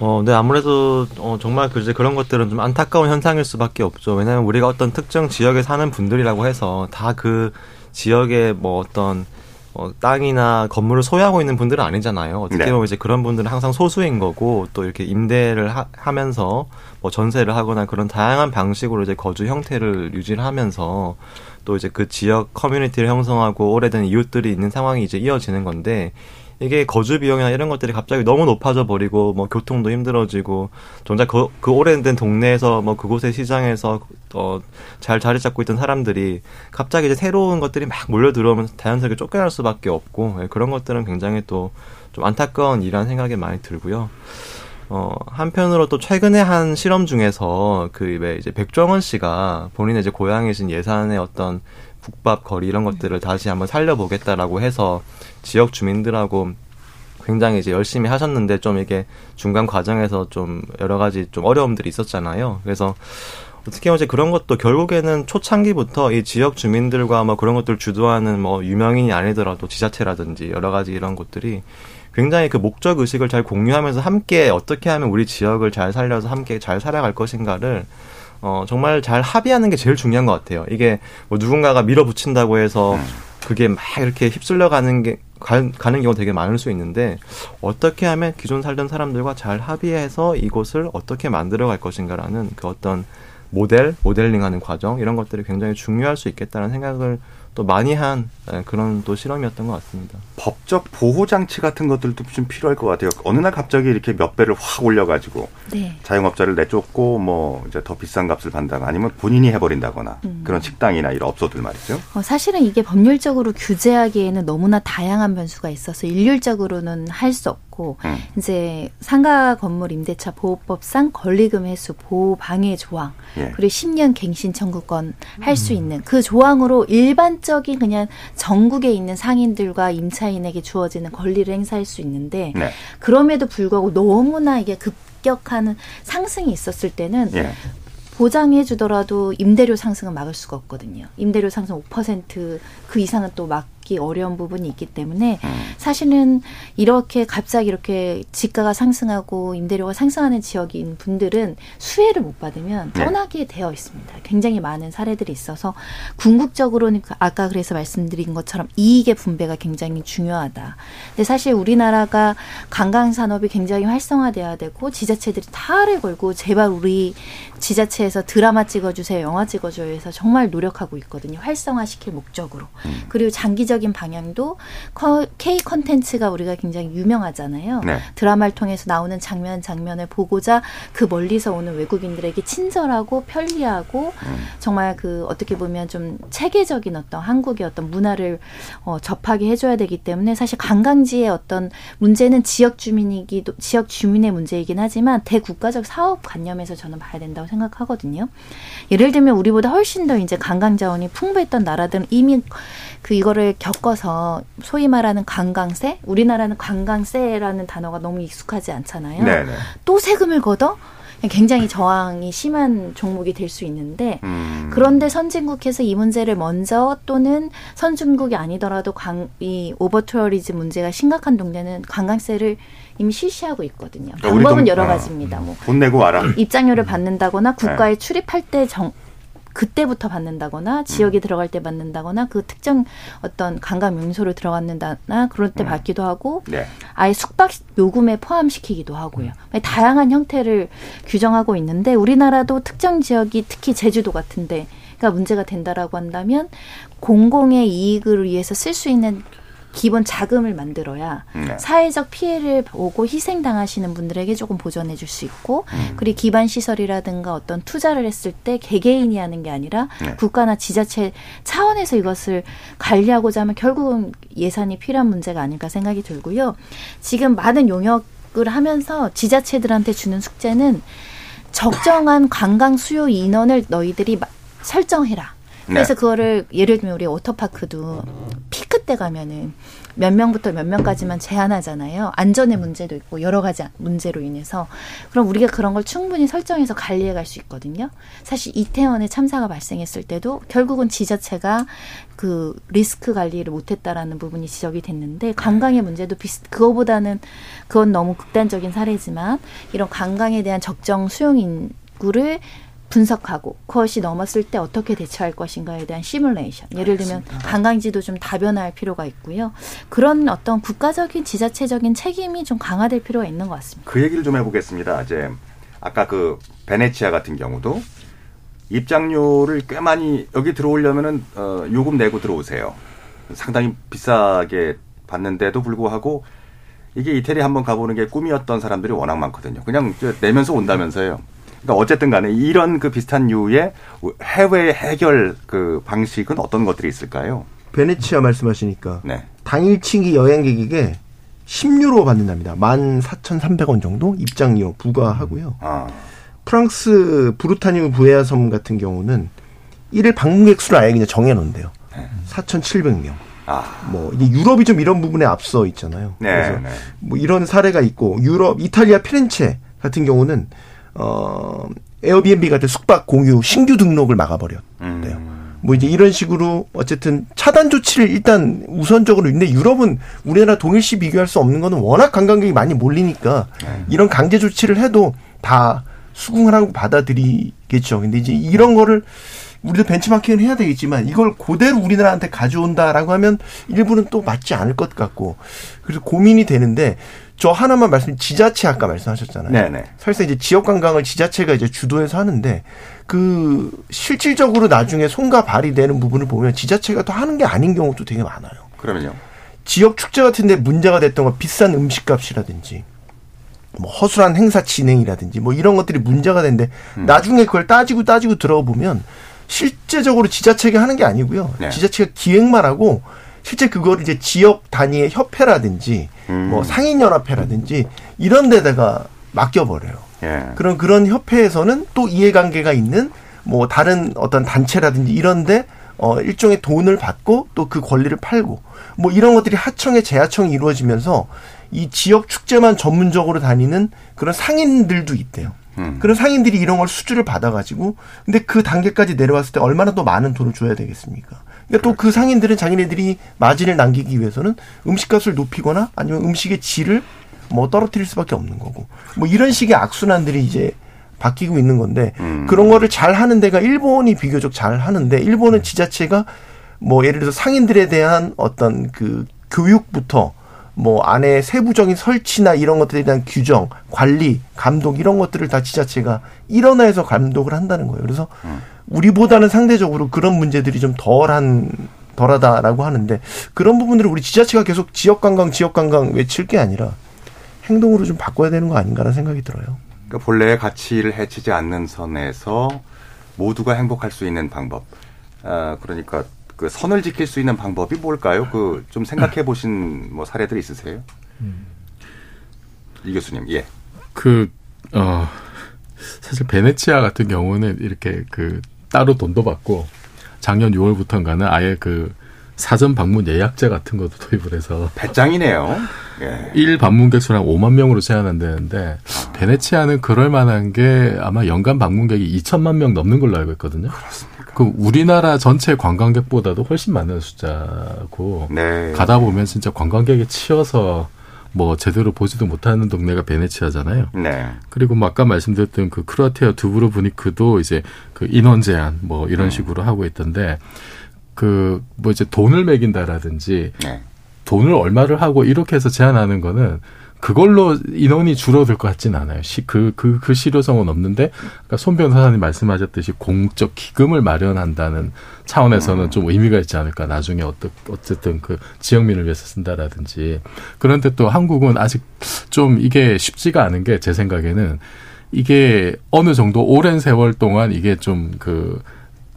어, 네, 아무래도, 어, 정말 그, 이제 그런 것들은 좀 안타까운 현상일 수밖에 없죠. 왜냐하면 우리가 어떤 특정 지역에 사는 분들이라고 해서 다 그 지역에 뭐 어떤, 어, 땅이나 건물을 소유하고 있는 분들은 아니잖아요. 어떻게 네. 보면 이제 그런 분들은 항상 소수인 거고, 또 이렇게 임대를 하, 하면서 뭐 전세를 하거나 그런 다양한 방식으로 이제 거주 형태를 유지를 하면서 또 이제 그 지역 커뮤니티를 형성하고 오래된 이웃들이 있는 상황이 이제 이어지는 건데, 이게 거주 비용이나 이런 것들이 갑자기 너무 높아져 버리고 뭐 교통도 힘들어지고 정작 그, 그 오래된 동네에서 뭐 그곳의 시장에서 어 잘 자리 잡고 있던 사람들이 갑자기 이제 새로운 것들이 막 몰려 들어오면 자연스럽게 쫓겨날 수밖에 없고 예, 그런 것들은 굉장히 또 좀 안타까운 일이라는 생각이 많이 들고요. 어, 한편으로 또 최근에 한 실험 중에서 그 왜 이제 백종원 씨가 본인의 이제 고향이신 예산의 어떤 국밥 거리 이런 것들을 다시 한번 살려보겠다라고 해서 지역 주민들하고 굉장히 이제 열심히 하셨는데 좀 이게 중간 과정에서 좀 여러 가지 좀 어려움들이 있었잖아요. 그래서 어떻게 보면 이제 그런 것도 결국에는 초창기부터 이 지역 주민들과 뭐 그런 것들을 주도하는 뭐 유명인이 아니더라도 지자체라든지 여러 가지 이런 것들이 굉장히 그 목적 의식을 잘 공유하면서 함께 어떻게 하면 우리 지역을 잘 살려서 함께 잘 살아갈 것인가를 어 정말 잘 합의하는 게 제일 중요한 것 같아요. 이게 뭐 누군가가 밀어붙인다고 해서 그게 막 이렇게 휩쓸려 가는 게 가, 가는 경우 되게 많을 수 있는데 어떻게 하면 기존 살던 사람들과 잘 합의해서 이곳을 어떻게 만들어 갈 것인가라는 그 어떤 모델, 모델링하는 과정 이런 것들이 굉장히 중요할 수 있겠다는 생각을 또 많이 한 예, 그런 또 실험이었던 것 같습니다. 법적 보호 장치 같은 것들도 좀 필요할 것 같아요. 어느 날 갑자기 이렇게 몇 배를 확 올려가지고 네. 자영업자를 내쫓고 뭐 이제 더 비싼 값을 판다거나 아니면 본인이 해버린다거나 음. 그런 식당이나 이런 업소들 말이죠. 어, 사실은 이게 법률적으로 규제하기에는 너무나 다양한 변수가 있어서 일률적으로는 할 수 없고 음. 이제 상가 건물 임대차 보호법상 권리금 회수 보호 방해 조항 예. 그리고 10년 갱신 청구권 할수 있는 그 조항으로 일반적인 그냥 전국에 있는 상인들과 임차인에게 주어지는 권리를 행사할 수 있는데 네. 그럼에도 불구하고 너무나 이게 급격한 상승이 있었을 때는 예. 보장해 주더라도 임대료 상승은 막을 수가 없거든요. 임대료 상승 5%그 이상은 또 막 기 어려운 부분이 있기 때문에 음. 사실은 이렇게 갑자기 이렇게 지가가 상승하고 임대료가 상승하는 지역인 분들은 수혜를 못 받으면 네. 떠나게 되어 있습니다. 굉장히 많은 사례들이 있어서 궁극적으로는 그 아까 그래서 말씀드린 것처럼 이익의 분배가 굉장히 중요하다. 근데 사실 우리나라가 관광 산업이 굉장히 활성화돼야 되고 지자체들이 사활을 걸고 제발 우리 지자체에서 드라마 찍어주세요, 영화 찍어줘요 해서 정말 노력하고 있거든요. 활성화시킬 목적으로. 그리고 장기적 인 방향도 커- K 컨텐츠가 우리가 굉장히 유명하잖아요. 네. 드라마를 통해서 나오는 장면 장면을 보고자 그 멀리서 오는 외국인들에게 친절하고 편리하고 정말 그 어떻게 보면 좀 체계적인 어떤 한국의 어떤 문화를 어, 접하게 해줘야 되기 때문에 사실 관광지의 어떤 문제는 지역 주민이기도 지역 주민의 문제이긴 하지만 대국가적 사업 관념에서 저는 봐야 된다고 생각하거든요. 예를 들면 우리보다 훨씬 더 이제 관광 자원이 풍부했던 나라들은 이미 그 이거를 겪어서 소위 말하는 관광세, 우리나라는 관광세라는 단어가 너무 익숙하지 않잖아요. 네네. 또 세금을 걷어 굉장히 저항이 심한 종목이 될 수 있는데 음. 그런데 선진국에서 이 문제를 먼저 또는 선진국이 아니더라도 관, 이 오버투어리즘 문제가 심각한 동네는 관광세를 이미 실시하고 있거든요. 그러니까 방법은 동- 여러 어. 가지입니다. 뭐 돈 내고 와라. 입장료를 받는다거나 네. 국가에 출입할 때 정, 그때부터 받는다거나 지역에 음. 들어갈 때 받는다거나 그 특정 어떤 관광 명소를 들어갔는다나 그럴 때 받기도 하고 네. 아예 숙박 요금에 포함시키기도 하고요. 다양한 형태를 규정하고 있는데 우리나라도 특정 지역이 특히 제주도 같은데 가 문제가 된다라고 한다면 공공의 이익을 위해서 쓸 수 있는 기본 자금을 만들어야 네. 사회적 피해를 보고 희생당하시는 분들에게 조금 보전해 줄 수 있고 그리고 기반 시설이라든가 어떤 투자를 했을 때 개개인이 하는 게 아니라 네. 국가나 지자체 차원에서 이것을 관리하고자 하면 결국은 예산이 필요한 문제가 아닐까 생각이 들고요. 지금 많은 용역을 하면서 지자체들한테 주는 숙제는 적정한 관광 수요 인원을 너희들이 마- 설정해라. 그래서 네. 그거를 예를 들면 우리 워터파크도 피크 때 가면은 몇 명부터 몇 명까지만 제한하잖아요. 안전의 문제도 있고 여러 가지 문제로 인해서 그럼 우리가 그런 걸 충분히 설정해서 관리해 갈 수 있거든요. 사실 이태원에 참사가 발생했을 때도 결국은 지자체가 그 리스크 관리를 못했다라는 부분이 지적이 됐는데 관광의 문제도 비슷 그거보다는 그건 너무 극단적인 사례지만 이런 관광에 대한 적정 수용 인구를 분석하고 그것이 넘었을 때 어떻게 대처할 것인가에 대한 시뮬레이션. 예를 들면 관광지도 좀 다변화할 필요가 있고요. 그런 어떤 국가적인 지자체적인 책임이 좀 강화될 필요가 있는 것 같습니다. 그 얘기를 좀 해보겠습니다. 이제 아까 그 베네치아 같은 경우도 입장료를 꽤 많이 여기 들어오려면은 어, 요금 내고 들어오세요. 상당히 비싸게 받는데도 불구하고 이게 이태리 한번 가보는 게 꿈이었던 사람들이 워낙 많거든요. 그냥 저 내면서 온다면서요. 그러니까 어쨌든 간에 이런 그 비슷한 류의 해외 해결 그 방식은 어떤 것들이 있을까요? 베네치아 말씀하시니까 네. 당일치기 여행객에게 10유로 받는답니다. 14,300원 정도 입장료 부과하고요. 아, 프랑스 부르타뉴 부에아 섬 같은 경우는 일일 방문객 수를 아예 그냥 정해놓는데요. 네. 4,700명. 아, 뭐 이게 유럽이 좀 이런 부분에 앞서 있잖아요. 네, 그래서 네. 뭐 이런 사례가 있고 유럽 이탈리아 피렌체 같은 경우는 어 에어비앤비 같은 숙박 공유 신규 등록을 막아버렸대요. 음. 뭐 이제 이런 식으로 어쨌든 차단 조치를 일단 우선적으로 있는데 유럽은 우리나라 동일시 비교할 수 없는 거는 워낙 관광객이 많이 몰리니까 이런 강제 조치를 해도 다 수긍을 하고 받아들이겠죠. 근데 이제 이런 거를 우리도 벤치마킹을 해야 되겠지만 이걸 그대로 우리나라한테 가져온다라고 하면 일부는 또 맞지 않을 것 같고 그래서 고민이 되는데 저 하나만 말씀 지자체 아까 말씀하셨잖아요. 네네. 사실상 이제 지역 관광을 지자체가 이제 주도해서 하는데 그 실질적으로 나중에 손과 발이 되는 부분을 보면 지자체가 또 하는 게 아닌 경우도 되게 많아요. 그러면요. 지역 축제 같은데 문제가 됐던 건 비싼 음식값이라든지 뭐 허술한 행사 진행이라든지 뭐 이런 것들이 문제가 되는데 음. 나중에 그걸 따지고 따지고 들어보면 실제적으로 지자체가 하는 게 아니고요. 네. 지자체가 기획만 하고 실제 그걸 이제 지역 단위의 협회라든지 음. 뭐 상인연합회라든지 이런 데다가 맡겨버려요. 예. 그런 그런 협회에서는 또 이해관계가 있는 뭐 다른 어떤 단체라든지 이런데 어 일종의 돈을 받고 또 그 권리를 팔고 뭐 이런 것들이 하청에 재하청이 이루어지면서 이 지역 축제만 전문적으로 다니는 그런 상인들도 있대요. 음. 그런 상인들이 이런 걸 수주를 받아가지고 근데 그 단계까지 내려왔을 때 얼마나 또 많은 돈을 줘야 되겠습니까? 그러니까 또 그 상인들은 자기네들이 마진을 남기기 위해서는 음식값을 높이거나 아니면 음식의 질을 뭐 떨어뜨릴 수밖에 없는 거고 뭐 이런 식의 악순환들이 이제 바뀌고 있는 건데 음. 그런 거를 잘 하는 데가 일본이 비교적 잘 하는데 일본은 지자체가 뭐 예를 들어서 상인들에 대한 어떤 그 교육부터 뭐 안에 세부적인 설치나 이런 것들에 대한 규정, 관리, 감독 이런 것들을 다 지자체가 일원화해서 감독을 한다는 거예요. 그래서 우리보다는 상대적으로 그런 문제들이 좀 덜한 덜하다라고 하는데 그런 부분들을 우리 지자체가 계속 지역 관광 지역 관광 외칠 게 아니라 행동으로 좀 바꿔야 되는 거 아닌가라는 생각이 들어요. 그러니까 본래의 가치를 해치지 않는 선에서 모두가 행복할 수 있는 방법. 아, 그러니까 그 선을 지킬 수 있는 방법이 뭘까요? 그 좀 생각해 보신 뭐 사례들 있으세요? 이 교수님, 예. 그, 어, 사실 베네치아 같은 경우는 이렇게 그 따로 돈도 받고 작년 6월부터인가는 아예 그 사전 방문 예약제 같은 것도 도입을 해서 배짱이네요. 예. 일 방문객 수를 한 5만 명으로 제한한다는데 베네치아는 그럴 만한 게 아마 연간 방문객이 2천만 명 넘는 걸로 알고 있거든요. 그렇습니까? 그 우리나라 전체 관광객보다도 훨씬 많은 숫자고 네. 가다 보면 진짜 관광객에 치여서 뭐 제대로 보지도 못하는 동네가 베네치아잖아요. 네. 그리고 뭐 아까 말씀드렸던 그 크로아티아 두브로브니크도 이제 그 인원 제한 뭐 이런 식으로 하고 있던데 그 뭐 이제 돈을 매긴다라든지 네. 돈을 얼마를 하고 이렇게 해서 제한하는 거는 그걸로 인원이 줄어들 것 같진 않아요. 시, 그, 그, 그 실효성은 없는데, 아까 손 변호사님 말씀하셨듯이 공적 기금을 마련한다는 차원에서는 좀 의미가 있지 않을까. 나중에 어떠, 어쨌든 그 지역민을 위해서 쓴다라든지. 그런데 또 한국은 아직 좀 이게 쉽지가 않은 게 제 생각에는 이게 어느 정도 오랜 세월 동안 이게 좀 그,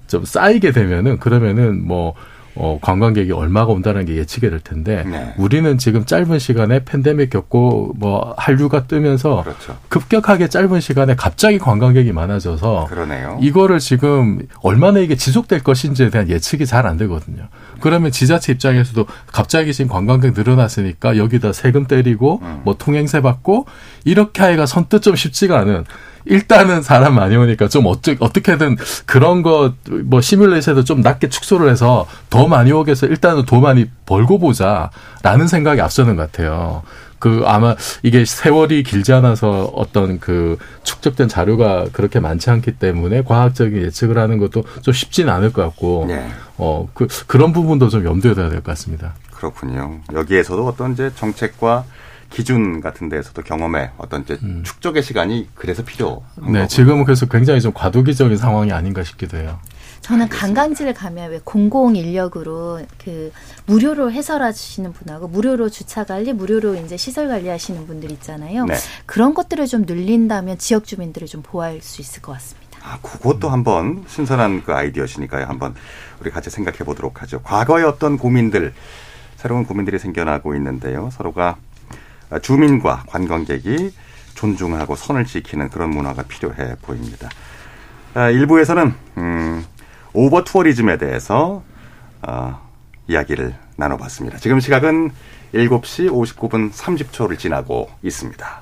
좀 쌓이게 되면은 그러면은 뭐 어, 관광객이 얼마가 온다는 게 예측이 될 텐데 네. 우리는 지금 짧은 시간에 팬데믹 겪고 뭐 한류가 뜨면서 그렇죠. 급격하게 짧은 시간에 갑자기 관광객이 많아져서 그러네요. 이거를 지금 얼마나 이게 지속될 것인지에 대한 예측이 잘 안 되거든요. 그러면 지자체 입장에서도 갑자기 지금 관광객 늘어났으니까 여기다 세금 때리고 음. 뭐 통행세 받고 이렇게 하기가 선뜻 좀 쉽지가 않은 일단은 사람 많이 오니까 좀 어떻게 어떻게든 그런 거 뭐 시뮬레이션도 좀 낮게 축소를 해서 더 많이 오게 해서 일단은 더 많이 벌고 보자라는 생각이 앞서는 것 같아요. 그 아마 이게 세월이 길지 않아서 어떤 그 축적된 자료가 그렇게 많지 않기 때문에 과학적인 예측을 하는 것도 좀 쉽지는 않을 것 같고 네. 어 그 그런 부분도 좀 염두에 둬야 될 것 같습니다. 그렇군요. 여기에서도 어떤 이제 정책과 기준 같은 데에서도 경험의 어떤 이제 축적의 시간이 그래서 필요한 음. 네, 거고. 지금은 그래서 굉장히 좀 과도기적인 상황이 아닌가 싶기도 해요. 저는 관광지를 가면 왜 공공 인력으로 그 무료로 해설해 주시는 분하고 무료로 주차 관리, 무료로 이제 시설 관리하시는 분들 있잖아요. 네. 그런 것들을 좀 늘린다면 지역 주민들을 좀 보호할 수 있을 것 같습니다. 아, 그것도 한번 신선한 그 아이디어시니까요. 한번 우리 같이 생각해 보도록 하죠. 과거의 어떤 고민들, 새로운 고민들이 생겨나고 있는데요. 서로가 주민과 관광객이 존중하고 선을 지키는 그런 문화가 필요해 보입니다. 아, 일부에서는 음, 오버 투어리즘에 대해서 어, 이야기를 나눠봤습니다. 지금 시각은 7시 59분 30초를 지나고 있습니다.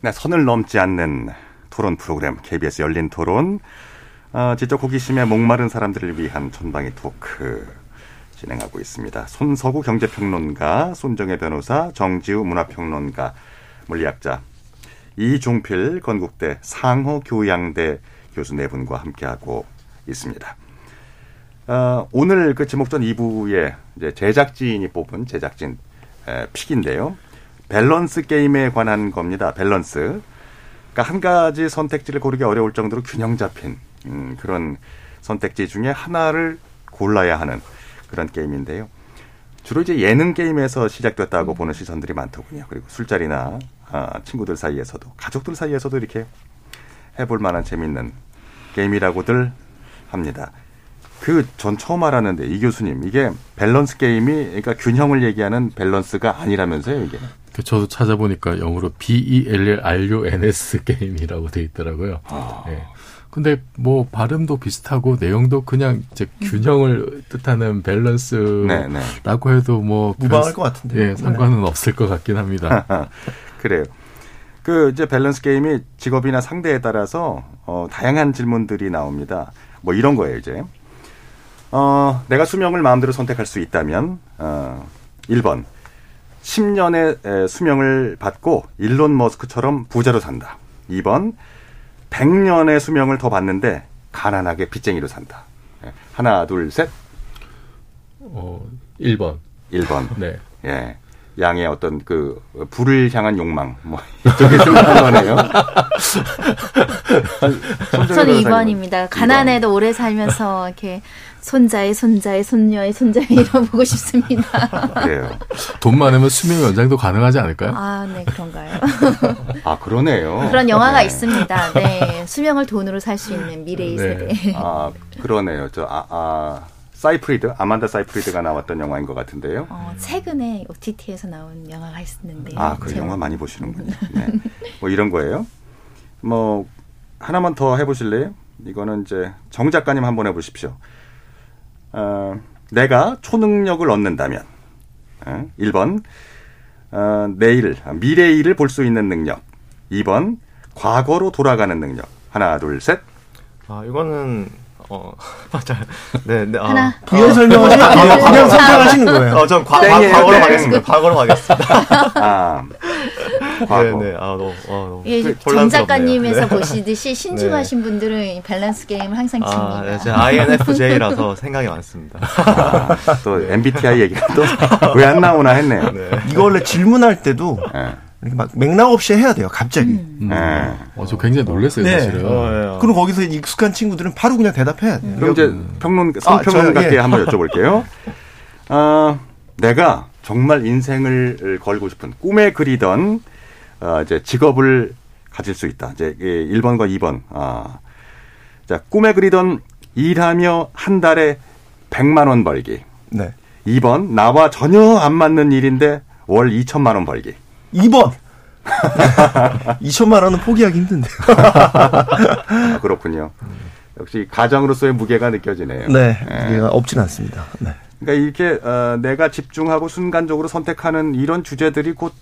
네, 선을 넘지 않는 토론 프로그램 KBS 열린 토론. 어, 지적 호기심에 목마른 사람들을 위한 전방위 토크 진행하고 있습니다. 손석우 경제평론가, 손정혜 변호사, 정지우 문화평론가, 물리학자, 이종필 건국대 상허교양대 교수 네 분과 함께하고 있습니다. 어, 오늘 그 지목전 2부에 이제 제작진이 뽑은 제작진 에, pick인데요. 밸런스 게임에 관한 겁니다. 밸런스. 그러니까 한 가지 선택지를 고르기 어려울 정도로 균형 잡힌 음, 그런 선택지 중에 하나를 골라야 하는 그런 게임인데요. 주로 이제 예능 게임에서 시작됐다고 보는 시선들이 많더군요. 그리고 술자리나 아, 친구들 사이에서도 가족들 사이에서도 이렇게 해볼 만한 재밌는 게임이라고들 합니다. 그 전 처음 알았는데 이 교수님 이게 밸런스 게임이 그러니까 균형을 얘기하는 밸런스가 아니라면서요 이게. 그 저도 찾아보니까 영어로 B E L L R U N S 게임이라고 돼 있더라고요. 아. 예. 근데 뭐 발음도 비슷하고 내용도 그냥 이제 균형을 뜻하는 밸런스라고 네, 네. 해도 뭐 무방할 별- 것 같은데요. 예, 상관은 없을 것 같긴 합니다. 그래요. 그 이제 밸런스 게임이 직업이나 상대에 따라서 어, 다양한 질문들이 나옵니다. 뭐 이런 거예요 이제. 어, 내가 수명을 마음대로 선택할 수 있다면 어, 1번 10년의 수명을 받고 일론 머스크처럼 부자로 산다. 2번 100년의 수명을 더 받는데 가난하게 빚쟁이로 산다. 예. 하나, 둘, 셋. 어, 1번. 1번. 네. 예. 양의 어떤 그 불을 향한 욕망 뭐 이쪽에 좀 거네요. 저는 2번입니다. 가난해도 오래 살면서 이렇게 손자의 손자의 손녀의 손자의 이런 보고 싶습니다. 그래요. 돈 많으면 수명 연장도 가능하지 않을까요? 아, 네, 그런가요? 아 그러네요. 그런 영화가 네. 있습니다. 네. 수명을 돈으로 살 수 있는 미래의 네. 세대. 아 그러네요. 저 아, 아 사이프리드 아만다 사이프리드가 나왔던 영화인 것 같은데요. 어, 최근에 OTT에서 나온 영화가 있었는데. 아그 제목. 영화 많이 보시는군요. 네. 뭐 이런 거예요. 뭐 하나만 더 해보실래요? 이거는 이제 정 작가님 한번 해보십시오. 어, 내가 초능력을 얻는다면 어, 1번 어, 내일 미래의 일을 볼 수 있는 능력 2번 과거로 돌아가는 능력 하나 둘 셋. 아, 이거는, 어, 맞아요. 네, 네. 아, 하나. 부연 설명하시면 안 돼요. 그냥 선택하시는 거예요. 어, 전 과, 땡이에요, 과거로 땡. 가겠습니다. 과거로 가겠습니다. 아, 과거. 네, 네. 아, 너무, 아, 너무. 예, 정 혼란스럽네요. 작가님에서 네. 보시듯이 신중하신 분들은 이 밸런스 게임을 항상 칩니다. 아, 네, 제가 INFJ라서 생각이 많습니다. 아, 또 MBTI 얘기가 또 왜 안 나오나 했네요. 네. 이거 원래 질문할 때도 예. 이렇게 막 맥락 없이 해야 돼요. 갑자기. 음. 예. 어, 저 굉장히 놀랐어요, 네. 사실은. 어, 예, 어. 그리고 거기서 익숙한 친구들은 바로 그냥 대답해야 돼요. 그럼 이제 평론 아, 성평론가께 저요? 예. 한번 여쭤볼게요. 어, 내가 정말 인생을 걸고 싶은 꿈에 그리던 어, 이제 직업을 가질 수 있다. 이제 1번과 2번. 아. 자, 꿈에 그리던 일하며 한 달에 100만 원 벌기. 네. 2번 나와 전혀 안 맞는 일인데 월 2천만 원 벌기. 2번. 2천만 원은 포기하기 힘든데요. 아, 그렇군요. 역시 가정으로서의 무게가 느껴지네요. 네. 예. 무게가 없진 않습니다. 네. 그러니까 이렇게 어, 내가 집중하고 순간적으로 선택하는 이런 주제들이 곧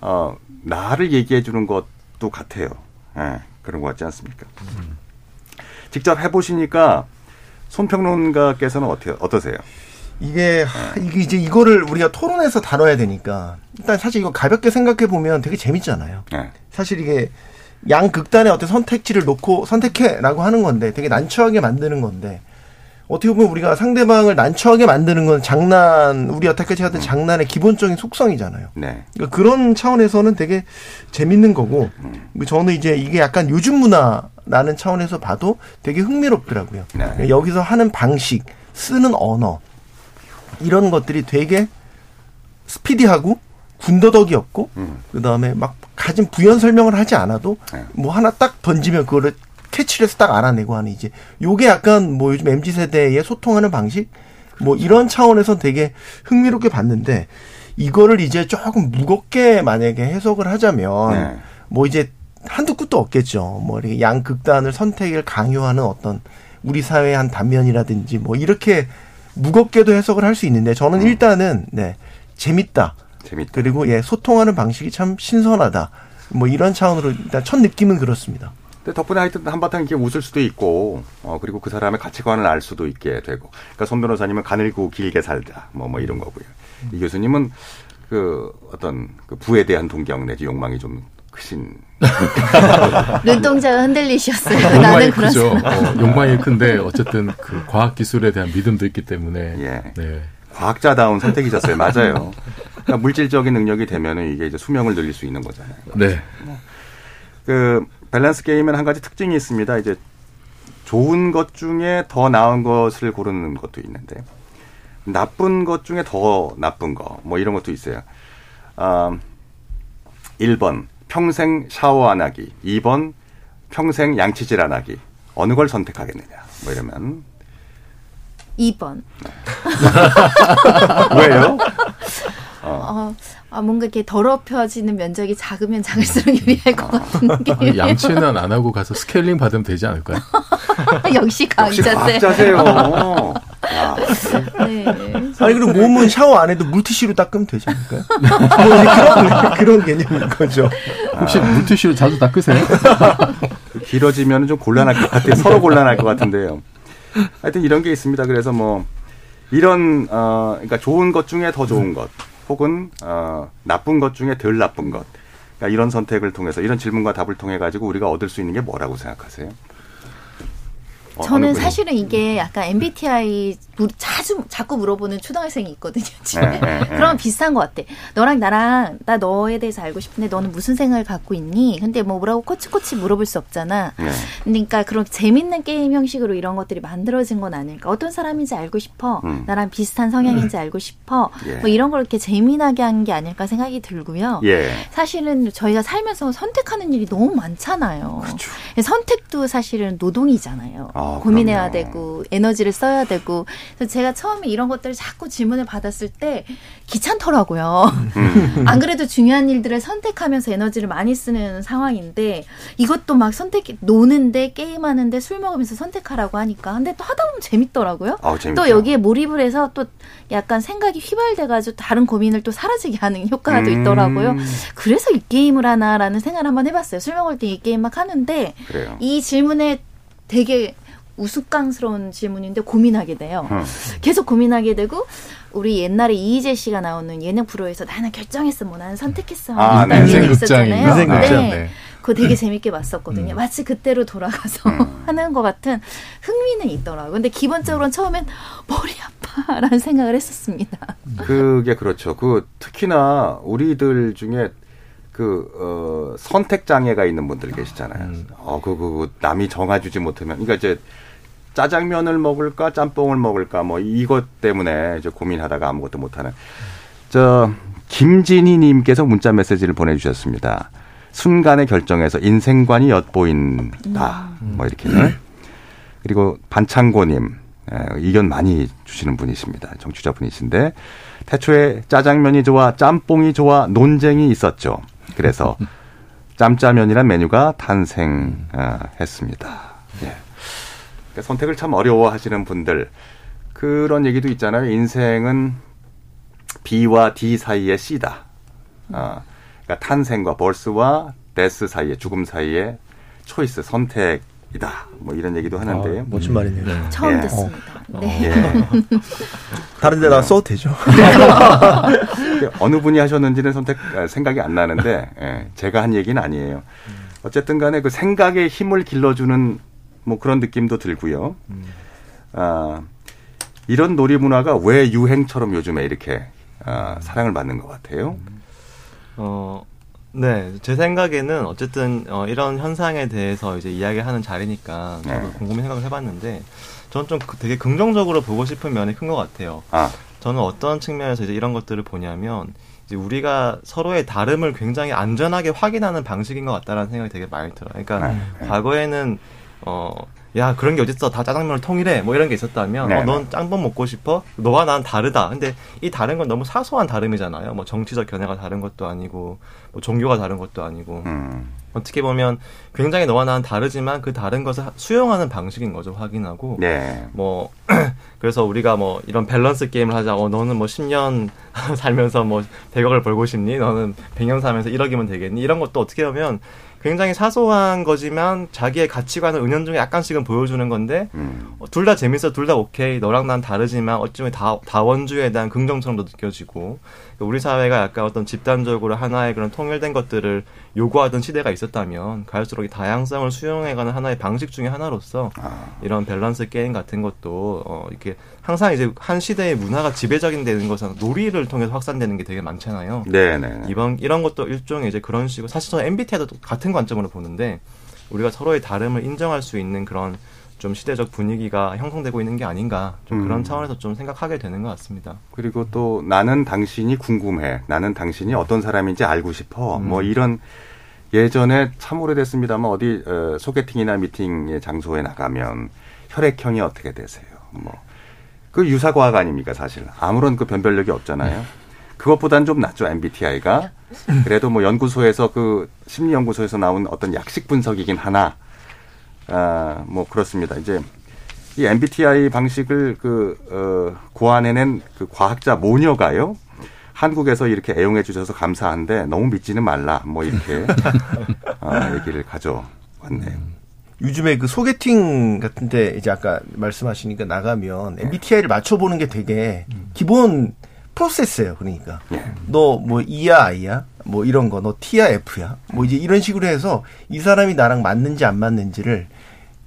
어, 나를 얘기해 주는 것도 같아요. 예, 그런 것 같지 않습니까? 직접 해보시니까 손평론가께서는 어떻게 어떠세요? 이게 하, 이게 이제 이거를 우리가 토론에서 다뤄야 되니까 일단 사실 이거 가볍게 생각해 보면 되게 재밌잖아요. 예. 사실 이게 양 극단의 어떤 선택지를 놓고 선택해라고 하는 건데 되게 난처하게 만드는 건데 어떻게 보면 우리가 상대방을 난처하게 만드는 건 장난 우리 여태까지 하던 장난의 기본적인 속성이잖아요. 네. 그러니까 그런 차원에서는 되게 재밌는 거고 저는 이제 이게 약간 요즘 문화라는 차원에서 봐도 되게 흥미롭더라고요. 네. 여기서 하는 방식, 쓰는 언어 이런 것들이 되게 스피디하고 군더더기 없고 음. 그다음에 막 갖은 부연 설명을 하지 않아도 네. 뭐 하나 딱 던지면 그거를 캐치를 해서 딱 알아내고 하는 이제 요게 약간 뭐 요즘 MZ 세대의 소통하는 방식 뭐 이런 차원에서 되게 흥미롭게 봤는데 이거를 이제 조금 무겁게 만약에 해석을 하자면 네. 뭐 이제 한두 끝도 없겠죠. 뭐 이렇게 양 극단을 선택을 강요하는 어떤 우리 사회의 한 단면이라든지 뭐 이렇게 무겁게도 해석을 할 수 있는데 저는 일단은 네 재밌다. 재밌다. 그리고 예 소통하는 방식이 참 신선하다. 뭐 이런 차원으로 일단 첫 느낌은 그렇습니다. 근데 덕분에 하여튼 한바탕 이렇게 웃을 수도 있고, 어, 그리고 그 사람의 가치관을 알 수도 있게 되고. 그러니까 손 변호사님은 가늘고 길게 살자. 뭐, 뭐 이런 거고요. 이 교수님은 그 어떤 그 부에 대한 동경 내지 욕망이 좀 크신. 눈동자가 흔들리셨어요. 욕망이 나는 그런 크죠. 사람. 어, 욕망이 큰데 어쨌든 그 과학 기술에 대한 믿음도 있기 때문에 예. 네. 과학자다운 선택이셨어요. 맞아요. 그러니까 물질적인 능력이 되면은 이게 이제 수명을 늘릴 수 있는 거잖아요. 네. 그 밸런스 게임은 한 가지 특징이 있습니다. 이제 좋은 것 중에 더 나은 것을 고르는 것도 있는데 나쁜 것 중에 더 나쁜 거 뭐 이런 것도 있어요. 아, 1번 평생 샤워 안 하기, 2번 평생 양치질 안 하기. 어느 걸 선택하겠느냐. 뭐 이러면 2번. 왜요? 어, 아, 뭔가 이렇게 더럽혀지는 면적이 작으면 작을수록 유리할 것 같은 아니, 느낌. 양치는 안 하고 가서 스케일링 받으면 되지 않을까요? 역시 강자세. 과학자세요. 야, 네. 아니 그리고 몸은 샤워 안 해도 물티슈로 닦으면 되지 않을까요? 뭐 그런 그런 개념인 거죠. 혹시 물티슈 자주 닦으세요? 길어지면 좀 곤란할 것 같아요. 서로 곤란할 것 같은데요. 하여튼 이런 게 있습니다. 그래서 뭐 이런 어 그러니까 좋은 것 중에 더 좋은 것 혹은 어 나쁜 것 중에 덜 나쁜 것. 그러니까 이런 선택을 통해서 이런 질문과 답을 통해 가지고 우리가 얻을 수 있는 게 뭐라고 생각하세요? 어, 저는? 사실은 이게 약간 MBTI 물- 자주 자꾸 물어보는 초등학생이 있거든요. 집에. 네, 네, 네. 그럼 비슷한 것 같아. 너랑 나랑 나 너에 대해서 알고 싶은데 너는 무슨 생각을 갖고 있니? 근데 뭐 뭐라고 코치코치 물어볼 수 없잖아. 네. 그러니까 그런 재밌는 게임 형식으로 이런 것들이 만들어진 건 아닐까. 어떤 사람인지 알고 싶어. 음. 나랑 비슷한 성향인지 알고 싶어. 예. 뭐 이런 걸 이렇게 재미나게 한 게 아닐까 생각이 들고요. 예. 사실은 저희가 살면서 선택하는 일이 너무 많잖아요. 그렇죠. 선택도 사실은 노동이잖아요. 아, 고민해야 그럼요. 되고 에너지를 써야 되고. 그래서 제가 처음에 이런 것들을 자꾸 질문을 받았을 때 귀찮더라고요. 음. 안 그래도 중요한 일들을 선택하면서 에너지를 많이 쓰는 상황인데 이것도 막 선택 노는데 게임하는데 술 먹으면서 선택하라고 하니까 근데 또 하다 보면 재밌더라고요. 재밌죠. 또 여기에 몰입을 해서 또 약간 생각이 휘발돼가지고 다른 고민을 또 사라지게 하는 효과가 또 음. 있더라고요. 그래서 이 게임을 하나라는 생각을 한번 해봤어요. 술 먹을 때 이 게임 막 하는데 그래요. 이 질문에 되게 우스꽝스러운 질문인데 고민하게 돼요. 음. 계속 고민하게 되고 우리 옛날에 이희재 씨가 나오는 예능 프로에서 나는 결정했어, 뭐 나는 선택했어. 아, 하는 네. 얘기 인생 극장이. 있었잖아요. 인생 극장, 네. 네. 그거 되게 재밌게 봤었거든요. 음. 마치 그때로 돌아가서 음. 하는 것 같은 흥미는 있더라고요. 근데 기본적으로는 처음엔 머리 아파라는 생각을 했었습니다. 그게 그렇죠. 그 특히나 우리들 중에 그 어, 선택 장애가 있는 분들 계시잖아요. 음. 어, 그, 그, 그 남이 정해주지 못하면, 그러니까 이제 짜장면을 먹을까, 짬뽕을 먹을까, 뭐 이것 때문에 이제 고민하다가 아무것도 못하는. 저 김진희 님께서 문자 메시지를 보내주셨습니다. 순간의 결정에서 인생관이 엿보인다. 뭐 이렇게. 그리고 반창고님 에, 의견 많이 주시는 분이십니다. 정치자 분이신데 태초에 짜장면이 좋아 짬뽕이 좋아 논쟁이 있었죠. 그래서 짬짜면이란 메뉴가 탄생했습니다. 예. 그러니까 선택을 참 어려워하시는 분들 그런 얘기도 있잖아요. 인생은 B와 D 사이의 C다. 어, 그러니까 탄생과 birth와 death 사이의 죽음 사이의 choice 선택이다. 뭐 이런 얘기도 하는데요. 멋진 말이네요. 처음 예. 듣습니다. 네. 예. 다른 데다 써도 되죠. 어느 분이 하셨는지는 선택 아, 생각이 안 나는데 예, 제가 한 얘기는 아니에요. 어쨌든 간에 그 생각의 힘을 길러주는 뭐 그런 느낌도 들고요. 아, 이런 놀이 문화가 왜 유행처럼 요즘에 이렇게 아, 사랑을 받는 것 같아요. 어, 네. 제 생각에는 어쨌든 어, 이런 현상에 대해서 이제 이야기하는 자리니까 저도 네. 곰곰이 생각을 해봤는데 저는 좀 그- 되게 긍정적으로 보고 싶은 면이 큰 것 같아요. 아, 저는 어떤 측면에서 이제 이런 것들을 보냐면 이제 우리가 서로의 다름을 굉장히 안전하게 확인하는 방식인 것 같다라는 생각이 되게 많이 들어요. 그러니까 네. 과거에는 어. 야 그런 게 어딨어 다 짜장면을 통일해 뭐 이런 게 있었다면 네, 어, 넌 짬뽕 먹고 싶어 너와 난 다르다 근데 이 다른 건 너무 사소한 다름이잖아요 뭐 정치적 견해가 다른 것도 아니고 뭐 종교가 다른 것도 아니고 음. 어떻게 보면 굉장히 너와 나는 다르지만 그 다른 것을 하- 수용하는 방식인 거죠 확인하고 네. 뭐 그래서 우리가 뭐 이런 밸런스 게임을 하자. 어 너는 뭐 10년 살면서 뭐 100억을 벌고 싶니? 너는 100년 살면서 1억이면 되겠니? 이런 것도 어떻게 보면 굉장히 사소한 거지만 자기의 가치관을 은연중에 약간씩은 보여주는 건데 음. 둘 다 재밌어, 둘 다 오케이. 너랑 난 다르지만 어쩌면 다 다원주의에 대한 긍정성도 느껴지고 우리 사회가 약간 어떤 집단적으로 하나의 그런 통일된 것들을 요구하던 시대가 있었다면 갈수록 이 다양성을 수용해가는 하나의 방식 중에 하나로서 아. 이런 밸런스 게임 같은 것도 어 이렇게 항상 이제 한 시대의 문화가 지배적인 되는 것은 놀이를 통해서 확산되는 게 되게 많잖아요. 네네. 이번 이런 것도 일종의 이제 그런 식으로 사실 저는 MBTI도 같은 관점으로 보는데 우리가 서로의 다름을 인정할 수 있는 그런 좀 시대적 분위기가 형성되고 있는 게 아닌가 좀 음. 그런 차원에서 좀 생각하게 되는 것 같습니다. 그리고 또 나는 당신이 궁금해. 나는 당신이 어떤 사람인지 알고 싶어. 음. 뭐 이런 예전에 참 오래됐습니다만 어디 어, 소개팅이나 미팅의 장소에 나가면 혈액형이 어떻게 되세요? 뭐 그 유사 과학 아닙니까 사실 아무런 그 변별력이 없잖아요. 그것보단 좀 낫죠 MBTI가. 그래도 뭐 연구소에서 그 심리 연구소에서 나온 어떤 약식 분석이긴 하나. 아 뭐 그렇습니다. 이제 이 MBTI 방식을 그, 어, 고안해낸 그 과학자 모녀가요. 한국에서 이렇게 애용해 주셔서 감사한데 너무 믿지는 말라. 뭐 이렇게 어, 얘기를 가져왔네요. 요즘에 그 소개팅 같은데 이제 아까 말씀하시니까 나가면 MBTI를 맞춰보는 게 되게 기본 프로세스예요. 그러니까 예. 너뭐 E야 I야 뭐 이런 거 너 T야 F야 뭐 이제 이런 식으로 해서 이 사람이 나랑 맞는지 안 맞는지를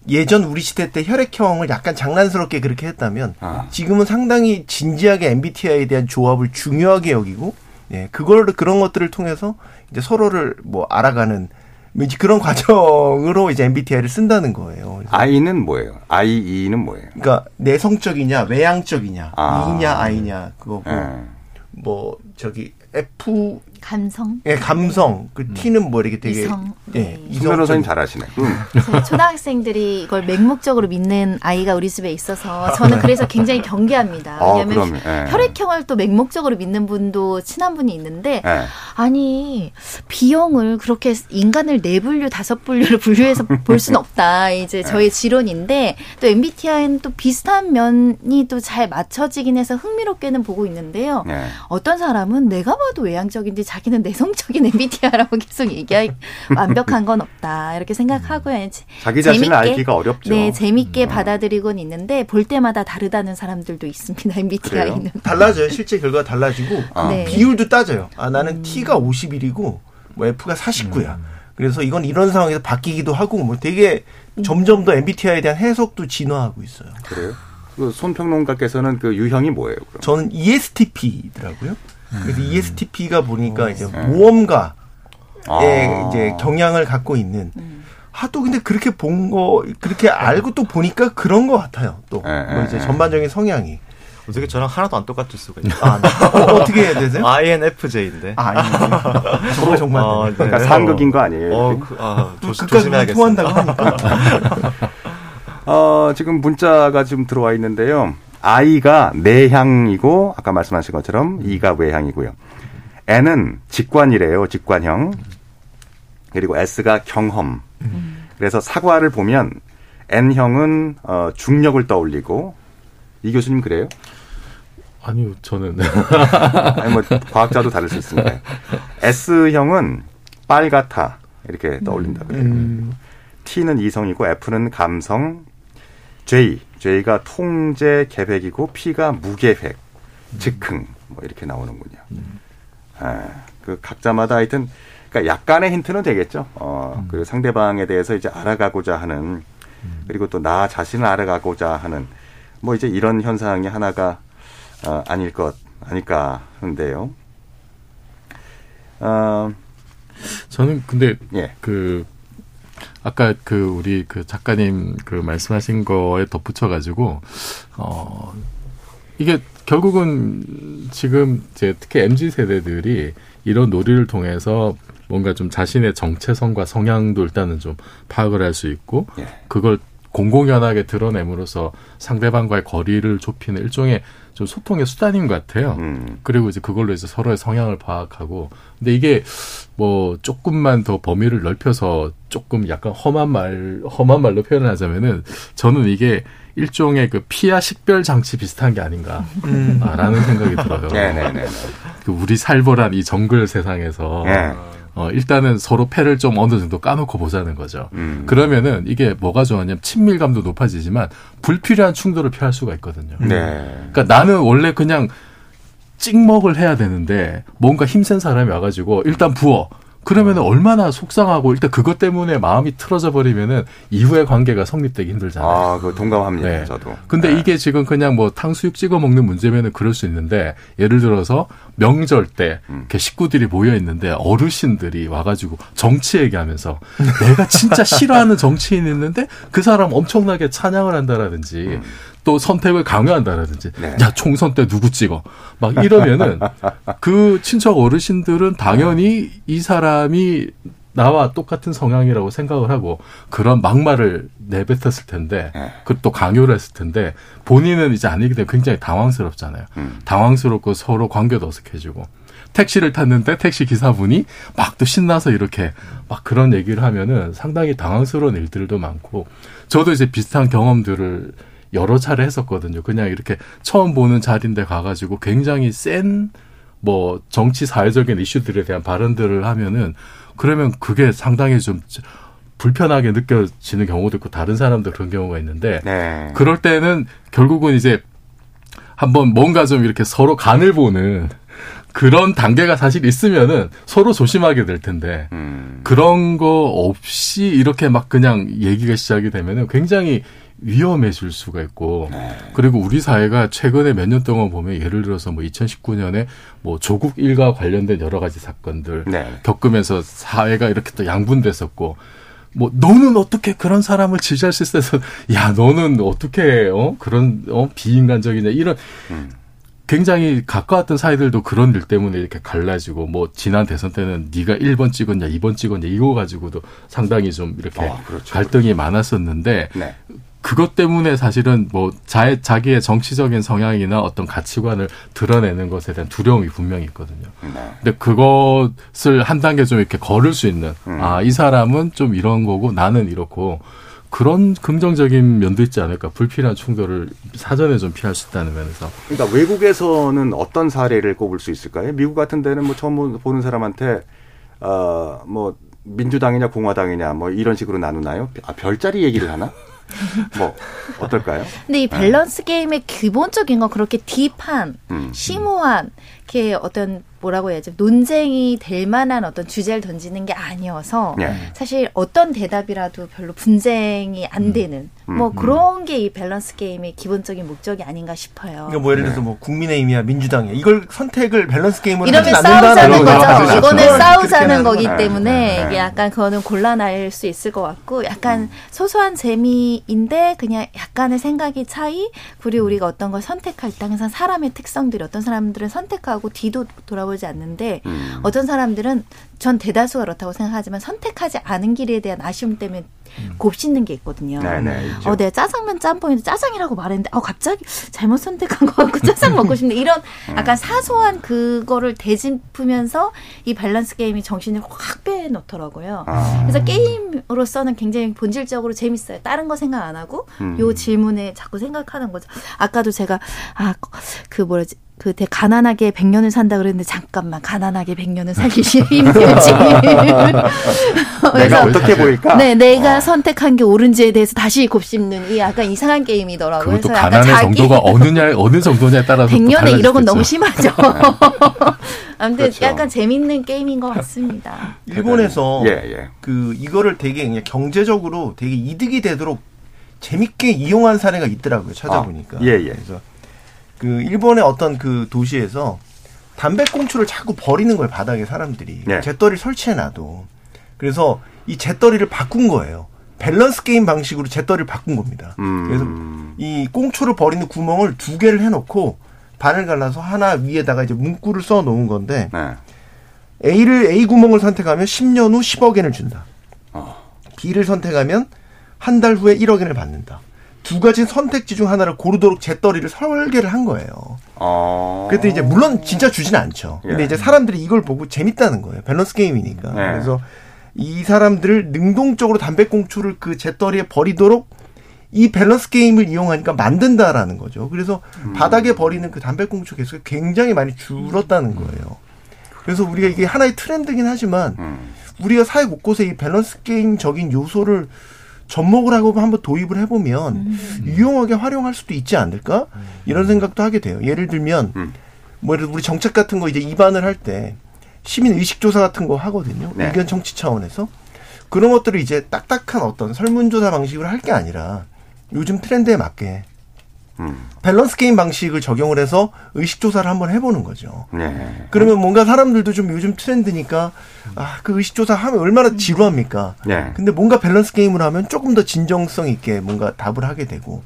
예전 우리 시대 때 혈액형을 약간 장난스럽게 그렇게 했다면 아. 지금은 상당히 진지하게 MBTI에 대한 조합을 중요하게 여기고 예 그걸 그런 것들을 통해서 이제 서로를 뭐 알아가는 뭐 이제 그런 과정으로 이제 MBTI를 쓴다는 거예요. I는 뭐예요? I, E는 뭐예요? 그러니까 내성적이냐 외향적이냐 아. E냐 I냐 그거고 예. 뭐 저기 F 감성. 예 감성 그 T는 뭐 이렇게 되게 이성. 예 네. 손 변호사님 잘하시네. 음. 저희 초등학생들이 이걸 맹목적으로 믿는 아이가 우리 집에 있어서 저는 그래서 굉장히 경계합니다. 아, 왜냐하면 그럼요. 예. 혈액형을 또 맹목적으로 믿는 분도 친한 분이 있는데 예. 아니 B형을 그렇게 인간을 네 분류 다섯 분류를 분류해서 볼 수는 없다. 이제 저의 지론인데 또 MBTI는 또 비슷한 면이 또 잘 맞춰지긴 해서 흥미롭게는 보고 있는데요. 예. 어떤 사람은 내가 봐도 외향적인데 자기는 내성적인 MBTI라고 계속 얘기할 완벽한 건 없다 이렇게 생각하고요. 제- 자기 자신을 재밌게, 알기가 어렵죠. 네, 재밌게 받아들이곤 있는데 볼 때마다 다르다는 사람들도 있습니다. MBTI는. 달라져요. 실제 결과가 달라지고 아. 네. 비율도 따져요. 아 나는 T가 51이고 뭐 F가 49야. 그래서 이건 이런 상황에서 바뀌기도 하고 뭐 되게 점점 더 MBTI에 대한 해석도 진화하고 있어요. 그래요? 그 손평론가께서는 그 유형이 뭐예요? 그럼? 저는 ESTP더라고요. 그래서 E ESTP가 보니까 이제 네. 모험가의 아. 이제 경향을 갖고 있는 하도 근데 그렇게 본 거 그렇게 알고 또 보니까 그런 것 같아요. 또 네, 뭐 이제 네, 전반적인 성향이 어떻게 저랑 하나도 안 똑같을 수가 있죠. 아, 네. 어, 어떻게 해야 되세요? INFJ인데. 아, 아니, 정말 정말. 어, 네. 그러니까 상극인 거 아니에요? 어, 그, 아, 조심, 끝까지 조심해야겠습니다. 통한다고 하니까. 어, 지금 문자가 지금 들어와 있는데요. I가 내향이고 아까 말씀하신 것처럼 E가 외향이고요. N은 직관이래요. 직관형. 그리고 S가 경험. 그래서 사과를 보면 N형은 어, 중력을 떠올리고 이 교수님 그래요? 아니요, 저는. 아니 뭐 과학자도 다를 수 있습니다. S형은 빨갛다 이렇게 떠올린다 그래요. 음, T는 이성이고 F는 감성, J, J가 통제 계획이고 P가 무계획, 즉흥 뭐 이렇게 나오는군요. 아, 그 각자마다 하여튼 그러니까 약간의 힌트는 되겠죠. 어, 그 상대방에 대해서 이제 알아가고자 하는 그리고 또 나 자신을 알아가고자 하는 뭐 이제 이런 현상이 하나가 어, 아닐 것 아닐까 하는데요. 어, 저는 근데 예. 그 아까 그 우리 그 작가님 그 말씀하신 거에 덧붙여 가지고 어 이게 결국은 지금 이제 특히 mz 세대들이 이런 놀이를 통해서 뭔가 좀 자신의 정체성과 성향도 일단은 좀 파악을 할 수 있고 예. 그걸 공공연하게 드러냄으로써 상대방과의 거리를 좁히는 일종의 좀 소통의 수단인 것 같아요. 음. 그리고 이제 그걸로 이제 서로의 성향을 파악하고 근데 이게 뭐 조금만 더 범위를 넓혀서 조금 약간 험한 말 험한 말로 표현을 하자면은 저는 이게 일종의 그 피하 식별 장치 비슷한 게 아닌가라는 생각이 들어요. 네네네. 그 우리 살벌한 이 정글 세상에서 예. 어, 일단은 서로 패를 좀 어느 정도 까놓고 보자는 거죠. 음. 그러면은 이게 뭐가 좋았냐면 친밀감도 높아지지만 불필요한 충돌을 피할 수가 있거든요. 네. 그러니까 나는 원래 그냥 찍먹을 해야 되는데 뭔가 힘센 사람이 와가지고 일단 부어. 그러면 은 얼마나 속상하고 일단 그것 때문에 마음이 틀어져 버리면은 이후의 관계가 성립되기 힘들잖아요. 아, 그 동감합니다. 네. 저도. 근데 이게 지금 그냥 뭐 탕수육 찍어 먹는 문제면은 그럴 수 있는데 예를 들어서 명절 때 음. 이렇게 식구들이 모여 있는데 어르신들이 와가지고 정치 얘기하면서 내가 진짜 싫어하는 정치인이 있는데 그 사람 엄청나게 찬양을 한다라든지 또 선택을 강요한다라든지 네. 야 총선 때 누구 찍어 막 이러면은 그 친척 어르신들은 당연히 이 사람이 나와 똑같은 성향이라고 생각을 하고 그런 막말을 내뱉었을 텐데 네. 그또 강요를 했을 텐데 본인은 이제 아니기 때문에 굉장히 당황스럽잖아요. 음. 당황스럽고 서로 관계도 어색해지고 택시를 탔는데 택시 기사분이 막 또 신나서 이렇게 막 그런 얘기를 하면은 상당히 당황스러운 일들도 많고 저도 이제 비슷한 경험들을 여러 차례 했었거든요. 그냥 이렇게 처음 보는 자리인데 가가지고 굉장히 센 뭐 정치 사회적인 이슈들에 대한 발언들을 하면은 그러면 그게 상당히 좀 불편하게 느껴지는 경우도 있고 다른 사람도 그런 경우가 있는데 네. 그럴 때는 결국은 이제 한번 뭔가 좀 이렇게 서로 간을 보는 그런 단계가 사실 있으면은 서로 조심하게 될 텐데 음. 그런 거 없이 이렇게 막 그냥 얘기가 시작이 되면은 굉장히 위험해질 수가 있고 네. 그리고 우리 사회가 최근에 몇 년 동안 보면 예를 들어서 뭐 2019년에 뭐 조국 일과 관련된 여러 가지 사건들 네. 겪으면서 사회가 이렇게 또 양분됐었고 뭐 너는 어떻게 그런 사람을 지지할 수 있어서 야 너는 어떻게 어 그런 어 비인간적이냐 이런 음. 굉장히 가까웠던 사이들도 그런 일 때문에 이렇게 갈라지고 뭐 지난 대선 때는 네가 1번 찍었냐 2번 찍었냐 이거 가지고도 상당히 좀 이렇게 아, 그렇죠. 갈등이 많았었는데 네. 그것 때문에 사실은 뭐 자, 자기의 정치적인 성향이나 어떤 가치관을 드러내는 것에 대한 두려움이 분명히 있거든요. 네. 근데 그것을 한 단계 좀 이렇게 걸을 수 있는 음. 아 이 사람은 좀 이런 거고 나는 이렇고 그런 긍정적인 면도 있지 않을까 불필요한 충돌을 사전에 좀 피할 수 있다는 면에서 그러니까 외국에서는 어떤 사례를 꼽을 수 있을까요? 미국 같은 데는 뭐 처음 보는 사람한테 어뭐 민주당이냐 공화당이냐 뭐 이런 식으로 나누나요? 아 별자리 얘기를 하나? 뭐 어떨까요? 근데 이 밸런스 게임의 기본적인 건 그렇게 deep한 음. 심오한 이렇게 어떤 뭐라고 해야지 논쟁이 될 만한 어떤 주제를 던지는 게 아니어서 네. 사실 어떤 대답이라도 별로 분쟁이 안 되는 뭐 음. 그런 게 이 밸런스 게임의 기본적인 목적이 아닌가 싶어요. 그러니까 뭐 예를 들어서 뭐 국민의힘이야 민주당이야 이걸 선택을 밸런스 게임으로 이러면 싸우자는 거죠. 거죠. 그렇죠. 이거는 그렇게 싸우자는 거기. 때문에 네. 이게 약간 그거는 곤란할 수 있을 것 같고 약간 소소한 재미인데 그냥 약간의 생각의 차이 그리고 우리가 어떤 걸 선택할 때 항상 사람의 특성들이 어떤 사람들은 선택하고 뒤도 돌아보 지 않는데 음. 어떤 사람들은 전 대다수가 그렇다고 생각하지만 선택하지 않은 길에 대한 아쉬움 때문에 곱씹는 게 있거든요. 네네, 있죠. 어, 내가 짜장면 짬뽕인데 짜장이라고 말했는데, 어, 갑자기 잘못 선택한 것 같고 짜장 먹고 싶네. 이런 음. 약간 사소한 그거를 되짚으면서 이 밸런스 게임이 정신을 확 빼놓더라고요. 아. 그래서 게임으로서는 굉장히 본질적으로 재밌어요. 다른 거 생각 안 하고 음. 요 질문에 자꾸 생각하는 거죠. 아까도 제가 아 그 뭐라지 그 되게 가난하게 100년을 산다 그랬는데 잠깐만 가난하게 100년을 살기 힘들지. 내가 어떻게 보일까? 네, 내가 선택한 게 옳은지에 대해서 다시 곱씹는 이 약간 이상한 게임이더라고요. 그것도 그래서 약간 가난의 자기 정도가 어느냐 어느 정도냐에 따라서 100년에 1억은 너무 죠 심하죠. 아무튼 그렇죠. 약간 재밌는 게임인 것 같습니다. 일본에서 예, 예. 그 이거를 되게 그냥 경제적으로 되게 이득이 되도록 재밌게 이용한 사례가 있더라고요. 찾아보니까. 아, 예, 예. 그래서 그 일본의 어떤 그 도시에서 담배꽁초를 자꾸 버리는 거예요. 바닥에 사람들이. 네. 잿더리를 설치해 놔도. 그래서 이 잿더리를 바꾼 거예요. 밸런스 게임 방식으로 재떨이를 바꾼 겁니다. 음. 그래서 이 꽁초를 버리는 구멍을 두 개를 해놓고 반을 갈라서 하나 위에다가 이제 문구를 써 놓은 건데 네. A를 A 구멍을 선택하면 10년 후 10억 엔을 준다. B를 선택하면 한 달 후에 1억 엔을 받는다. 두 가지 선택지 중 하나를 고르도록 재떨이를 설계를 한 거예요. 어. 그때 이제 물론 진짜 주진 않죠. 근데 예. 이제 사람들이 이걸 보고 재밌다는 거예요. 밸런스 게임이니까. 네. 그래서 이 사람들을 능동적으로 담배꽁초를 그 재떨이에 버리도록 이 밸런스 게임을 이용하니까 만든다라는 거죠. 그래서 음. 바닥에 버리는 그 담배꽁초 개수가 굉장히 많이 줄었다는 거예요. 그래서 우리가 이게 하나의 트렌드긴 하지만 음. 우리가 사회 곳곳에 이 밸런스 게임적인 요소를 접목을 하고 한번 도입을 해보면 유용하게 활용할 수도 있지 않을까 이런 생각도 하게 돼요. 예를 들면 음. 뭐 예를 들어 우리 정책 같은 거 이제 입안을 할 때 시민 의식 조사 같은 거 하거든요. 네. 의견 청취 차원에서 그런 것들을 이제 딱딱한 어떤 설문조사 방식으로 할 게 아니라 요즘 트렌드에 맞게 음. 밸런스 게임 방식을 적용을 해서 의식 조사를 한번 해보는 거죠. 네. 그러면 뭔가 사람들도 좀 요즘 트렌드니까 아 그 의식 조사 하면 얼마나 지루합니까? 네. 근데 뭔가 밸런스 게임을 하면 조금 더 진정성 있게 뭔가 답을 하게 되고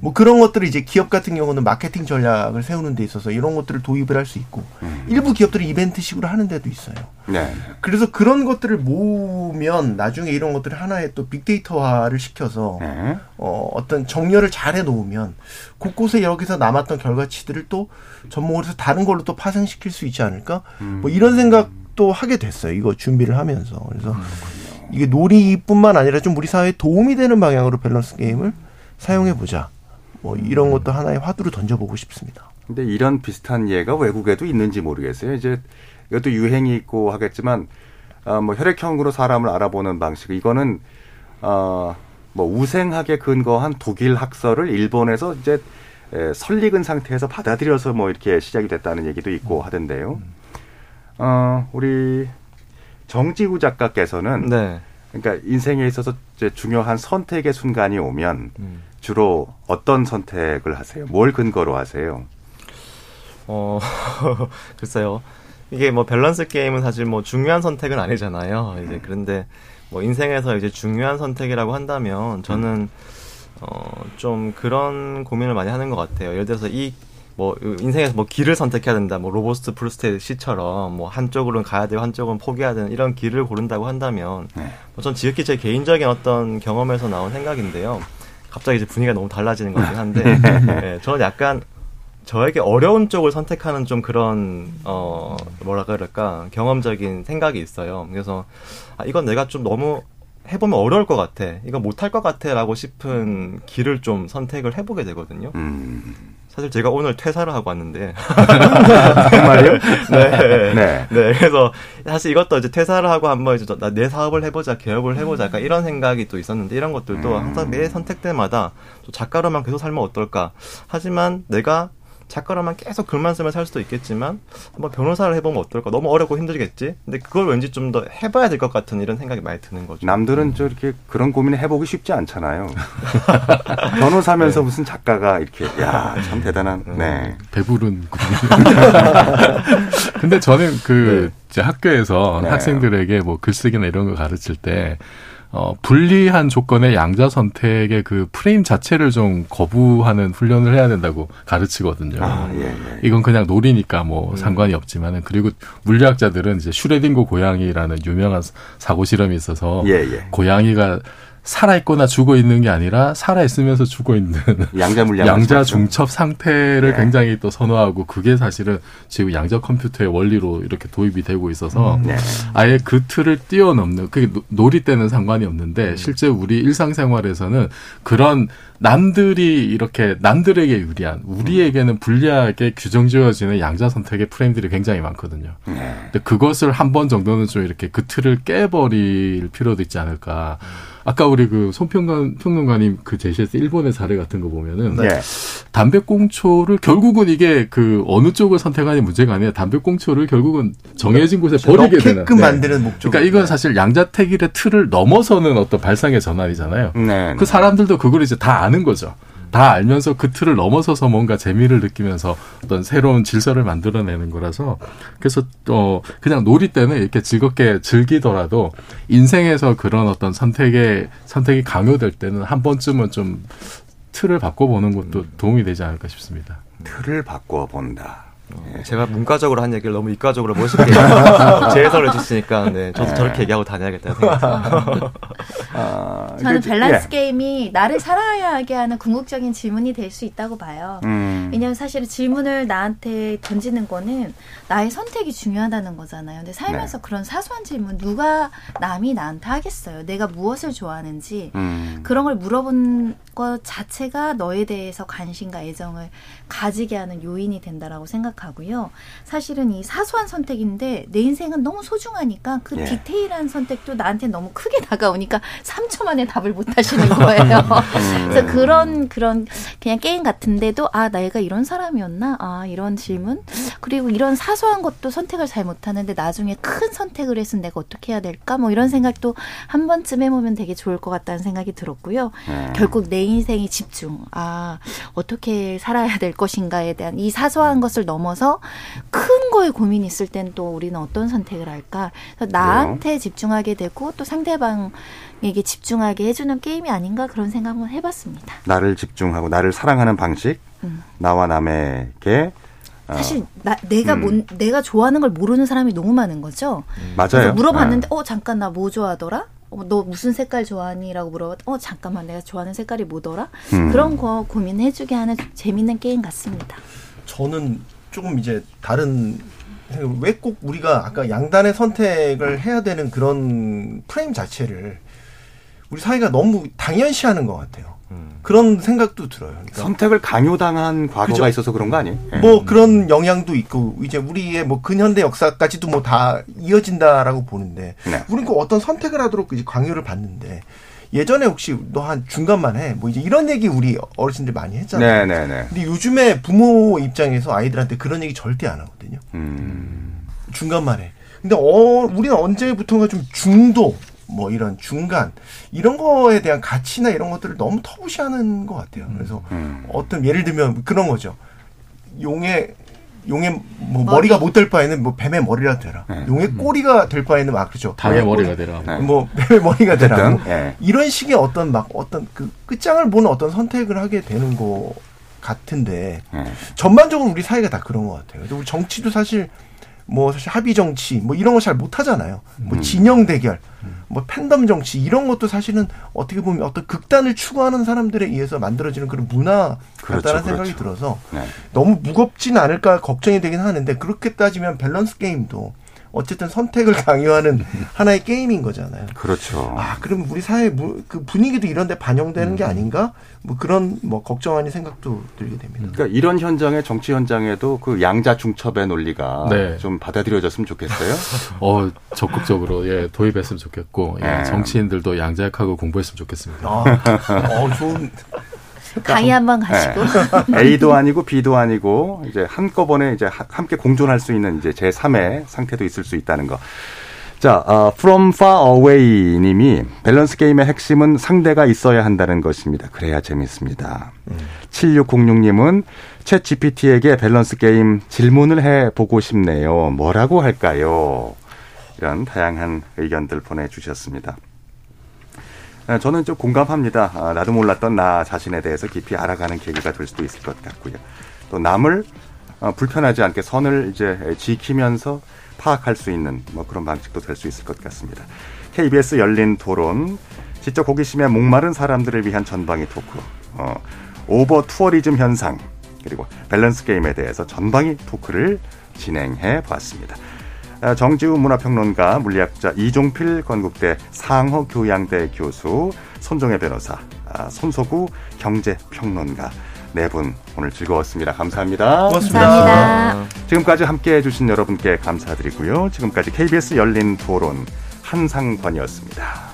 뭐 그런 것들을 이제 기업 같은 경우는 마케팅 전략을 세우는 데 있어서 이런 것들을 도입을 할 수 있고 일부 기업들은 이벤트식으로 하는 데도 있어요. 네. 그래서 그런 것들을 모으면 나중에 이런 것들을 하나의 또 빅데이터화를 시켜서 네. 어, 어떤 정렬을 잘 해놓으면 곳곳에 여기서 남았던 결과치들을 또 접목을 해서 다른 걸로 또 파생시킬 수 있지 않을까? 뭐 이런 생각도 하게 됐어요. 이거 준비를 하면서. 그래서 이게 놀이뿐만 아니라 좀 우리 사회에 도움이 되는 방향으로 밸런스 게임을 사용해 보자. 뭐 이런 것도 하나의 화두로 던져보고 싶습니다. 근데 이런 비슷한 예가 외국에도 있는지 모르겠어요. 이제 이것도 유행이 있고 하겠지만 어, 뭐 혈액형으로 사람을 알아보는 방식 이거는 어, 뭐 우생학에 근거한 독일 학설을 일본에서 이제 에, 설익은 상태에서 받아들여서 뭐 이렇게 시작이 됐다는 얘기도 있고 하던데요. 어, 우리 정지우 작가께서는 네. 그러니까 인생에 있어서 이제 중요한 선택의 순간이 오면 음. 주로 어떤 선택을 하세요? 뭘 근거로 하세요? 어, 글쎄요. 이게 뭐 밸런스 게임은 사실 뭐 중요한 선택은 아니잖아요. 이제 그런데 뭐 인생에서 이제 중요한 선택이라고 한다면 저는 어, 좀 그런 고민을 많이 하는 것 같아요. 예를 들어서 이 뭐 인생에서 뭐 길을 선택해야 된다. 뭐 로버트 프로스트 시처럼 뭐 한쪽으로는 가야 되고 한쪽은 포기해야 되는 이런 길을 고른다고 한다면 네. 뭐전 지극히 제 개인적인 어떤 경험에서 나온 생각인데요. 갑자기 이제 분위기가 너무 달라지는 것 같긴 한데 네, 저는 약간 저에게 어려운 쪽을 선택하는 좀 그런 어 뭐라 그럴까 경험적인 생각이 있어요. 그래서 아 이건 내가 좀 너무 해보면 어려울 것 같아. 이거 못할 것 같아라고 싶은 길을 좀 선택을 해보게 되거든요. 음. 사실 제가 오늘 퇴사를 하고 왔는데 정말요? 네. 네. 네. 그래서 사실 이것도 이제 퇴사를 하고 한번 이제 나내 사업을 해보자, 개업을 해보자, 약간 이런 생각이 또 있었는데 이런 것들도 음. 항상 매 선택 때마다 또 작가로만 계속 살면 어떨까. 하지만 내가 작가로만 계속 글만 쓰면 살 수도 있겠지만 한번 변호사를 해보면 어떨까. 너무 어렵고 힘들겠지. 근데 그걸 왠지 좀 더 해봐야 될 것 같은 이런 생각이 많이 드는 거죠. 남들은 저 이렇게 그런 고민을 해보기 쉽지 않잖아요. 변호사면서 네. 무슨 작가가 이렇게 야 참 대단한 음. 네. 배부른 근데 저는 그 이제 학교에서 네. 학생들에게 뭐 글쓰기나 이런 거 가르칠 때 어, 불리한 조건의 양자 선택의 그 프레임 자체를 좀 거부하는 훈련을 해야 된다고 가르치거든요. 아, 예, 예. 이건 그냥 놀이니까 뭐 음. 상관이 없지만은 그리고 물리학자들은 이제 슈레딩거 고양이라는 유명한 사고 실험이 있어서 예, 예. 고양이가 살아 있거나 죽어 있는 게 아니라 살아 있으면서 죽어 있는 양자 물량 양자? 중첩 상태를 네. 굉장히 또 선호하고 그게 사실은 지금 양자 컴퓨터의 원리로 이렇게 도입이 되고 있어서 네. 아예 그 틀을 뛰어넘는 그게 노- 놀이 때는 상관이 없는데 음. 실제 우리 일상생활에서는 그런 남들이 이렇게 남들에게 유리한 우리에게는 불리하게 규정 지어지는 양자 선택의 프레임들이 굉장히 많거든요. 네. 근데 그것을 한 번 정도는 좀 이렇게 그 틀을 깨버릴 필요도 있지 않을까. 아까 우리 그 손평관 평론가님 그 제시했을 일본의 사례 같은 거 보면은 예. 담배꽁초를 결국은 이게 그 어느 쪽을 선택하는 문제가 아니라 담배꽁초를 결국은 정해진 곳에 버리게 되는. 넣게끔 만드는 목적. 그러니까 이건 사실 양자택일의 틀을 넘어서는 어떤 발상의 전환이잖아요. 네. 그 사람들도 그걸 이제 다 아는 거죠. 다 알면서 그 틀을 넘어서서 뭔가 재미를 느끼면서 어떤 새로운 질서를 만들어내는 거라서 그래서 어 그냥 놀이 때는 이렇게 즐겁게 즐기더라도 인생에서 그런 어떤 선택의 선택이 강요될 때는 한 번쯤은 좀 틀을 바꿔보는 것도 도움이 되지 않을까 싶습니다. 틀을 바꿔본다. 예, 제가 문과적으로 한 얘기를 너무 이과적으로 멋있게 재해설을 해주시니까 네, 저도 네. 저렇게 얘기하고 다녀야겠다는 생각이 듭니다. 아, 저는 밸런스 예. 게임이 나를 살아야게 하는 궁극적인 질문이 될 수 있다고 봐요. 음. 왜냐하면 사실은 질문을 나한테 던지는 거는 나의 선택이 중요하다는 거잖아요. 근데 살면서 네. 그런 사소한 질문 누가 남이 나한테 하겠어요. 내가 무엇을 좋아하는지 음. 그런 걸 물어본 것 자체가 너에 대해서 관심과 애정을 가지게 하는 요인이 된다라고 생각 하고요. 사실은 이 사소한 선택인데 내 인생은 너무 소중하니까 그 예. 디테일한 선택도 나한테 너무 크게 다가오니까 3초 만에 답을 못 하시는 거예요. 음. 그래서 그런 그런 그냥 게임 같은데도 아 내가 이런 사람이었나 아 이런 질문 그리고 이런 사소한 것도 선택을 잘 못하는데 나중에 큰 선택을 했으면 내가 어떻게 해야 될까 뭐 이런 생각도 한 번쯤 해보면 되게 좋을 것 같다는 생각이 들었고요. 네. 결국 내 인생의 집중 아 어떻게 살아야 될 것인가에 대한 이 사소한 것을 넘어 서 큰 거에 고민이 있을 땐 또 우리는 어떤 선택을 할까 그래서 나한테 집중하게 되고 또 상대방에게 집중하게 해주는 게임이 아닌가 그런 생각을 해봤습니다. 나를 집중하고 나를 사랑하는 방식, 음. 나와 남에게 어, 사실 나, 내가 음. 뭔 내가 좋아하는 걸 모르는 사람이 너무 많은 거죠. 맞아요. 그래서 물어봤는데 네. 어 잠깐 나 뭐 좋아하더라? 어, 너 무슨 색깔 좋아하니?라고 물어봤. 어 잠깐만 내가 좋아하는 색깔이 뭐더라? 음. 그런 거 고민해주게 하는 재밌는 게임 같습니다. 저는 조금 이제 다른 왜 꼭 우리가 아까 양단의 선택을 해야 되는 그런 프레임 자체를 우리 사회가 너무 당연시하는 것 같아요. 그런 생각도 들어요. 그러니까 선택을 강요당한 과거가 그죠. 있어서 그런 거 아니에요? 예. 뭐 그런 영향도 있고 이제 우리의 뭐 근현대 역사까지도 뭐 다 이어진다라고 보는데 네. 우리는 그 어떤 선택을 하도록 이제 강요를 받는데 예전에 혹시 너 한 중간만 해 뭐 이제 이런 얘기 우리 어르신들 많이 했잖아요. 네네네. 근데 요즘에 부모 입장에서 아이들한테 그런 얘기 절대 안 하거든요. 음. 중간만 해. 근데 어, 우리는 언제부턴가 좀 중도 뭐 이런 중간 이런 거에 대한 가치나 이런 것들을 너무 터부시하는 것 같아요. 그래서 음. 어떤 예를 들면 그런 거죠. 용의 용의 뭐 머리. 머리 가 못 될 바에는 뭐 뱀의 머리라 되라. 네. 용의 꼬리가 될 바에는 막 그렇죠. 닭의 뱀의 머리가 꼬리, 되라. 네. 뭐 뱀의 머리가 되라. 어쨌든, 예. 이런 식의 어떤 막 어떤 그 끝장을 보는 어떤 선택을 하게 되는 거 같은데 예. 전반적으로 우리 사회가 다 그런 것 같아요. 그래서 우리 정치도 사실 뭐 사실 합의 정치 뭐 이런 거 잘 못하잖아요. 음. 뭐 진영 대결, 뭐 팬덤 정치 이런 것도 사실은 어떻게 보면 어떤 극단을 추구하는 사람들에 의해서 만들어지는 그런 문화 그렇죠, 같다는 생각이 그렇죠. 들어서 네. 너무 무겁진 않을까 걱정이 되긴 하는데 그렇게 따지면 밸런스 게임도 어쨌든 선택을 강요하는 하나의 게임인 거잖아요. 그렇죠. 아, 그러면 우리 사회 무- 그 분위기도 이런 데 반영되는 음. 게 아닌가? 뭐 그런 뭐 걱정 아닌 생각도 들게 됩니다. 그러니까 이런 현장에 정치 현장에도 그 양자 중첩의 논리가 네. 좀 받아들여졌으면 좋겠어요. 어 적극적으로 예 도입했으면 좋겠고 예, 네. 정치인들도 양자역학을 공부했으면 좋겠습니다. 아, 어, 좋은 강의 한 번 가시고 네. A도 아니고 B도 아니고 이제 한꺼번에 이제 하- 함께 공존할 수 있는 이제 제 3의 상태도 있을 수 있다는 거. 자, 어, From Far Away 님이 밸런스 게임의 핵심은 상대가 있어야 한다는 것입니다. 그래야 재밌습니다. 7606 님은 챗 GPT에게 밸런스 게임 질문을 해 보고 싶네요. 뭐라고 할까요? 이런 다양한 의견들 보내주셨습니다. 아, 저는 좀 공감합니다. 아, 나도 몰랐던 나 자신에 대해서 깊이 알아가는 계기가 될 수도 있을 것 같고요. 또 남을 어, 불편하지 않게 선을 이제 지키면서 파악할 수 있는 뭐 그런 방식도 될 수 있을 것 같습니다. KBS 열린 토론, 지적 호기심에 목마른 사람들을 위한 전방위 토크, 어, 오버 투어리즘 현상, 그리고 밸런스 게임에 대해서 전방위 토크를 진행해 보았습니다. 아, 정지우 문화평론가, 물리학자 이종필 건국대 상허교양대 교수, 손정혜 변호사, 아, 손석우 경제평론가 네 분 오늘 즐거웠습니다. 감사합니다. 감사합니다. 지금까지 함께 해 주신 여러분께 감사드리고요. 지금까지 KBS 열린 토론 한상권이었습니다.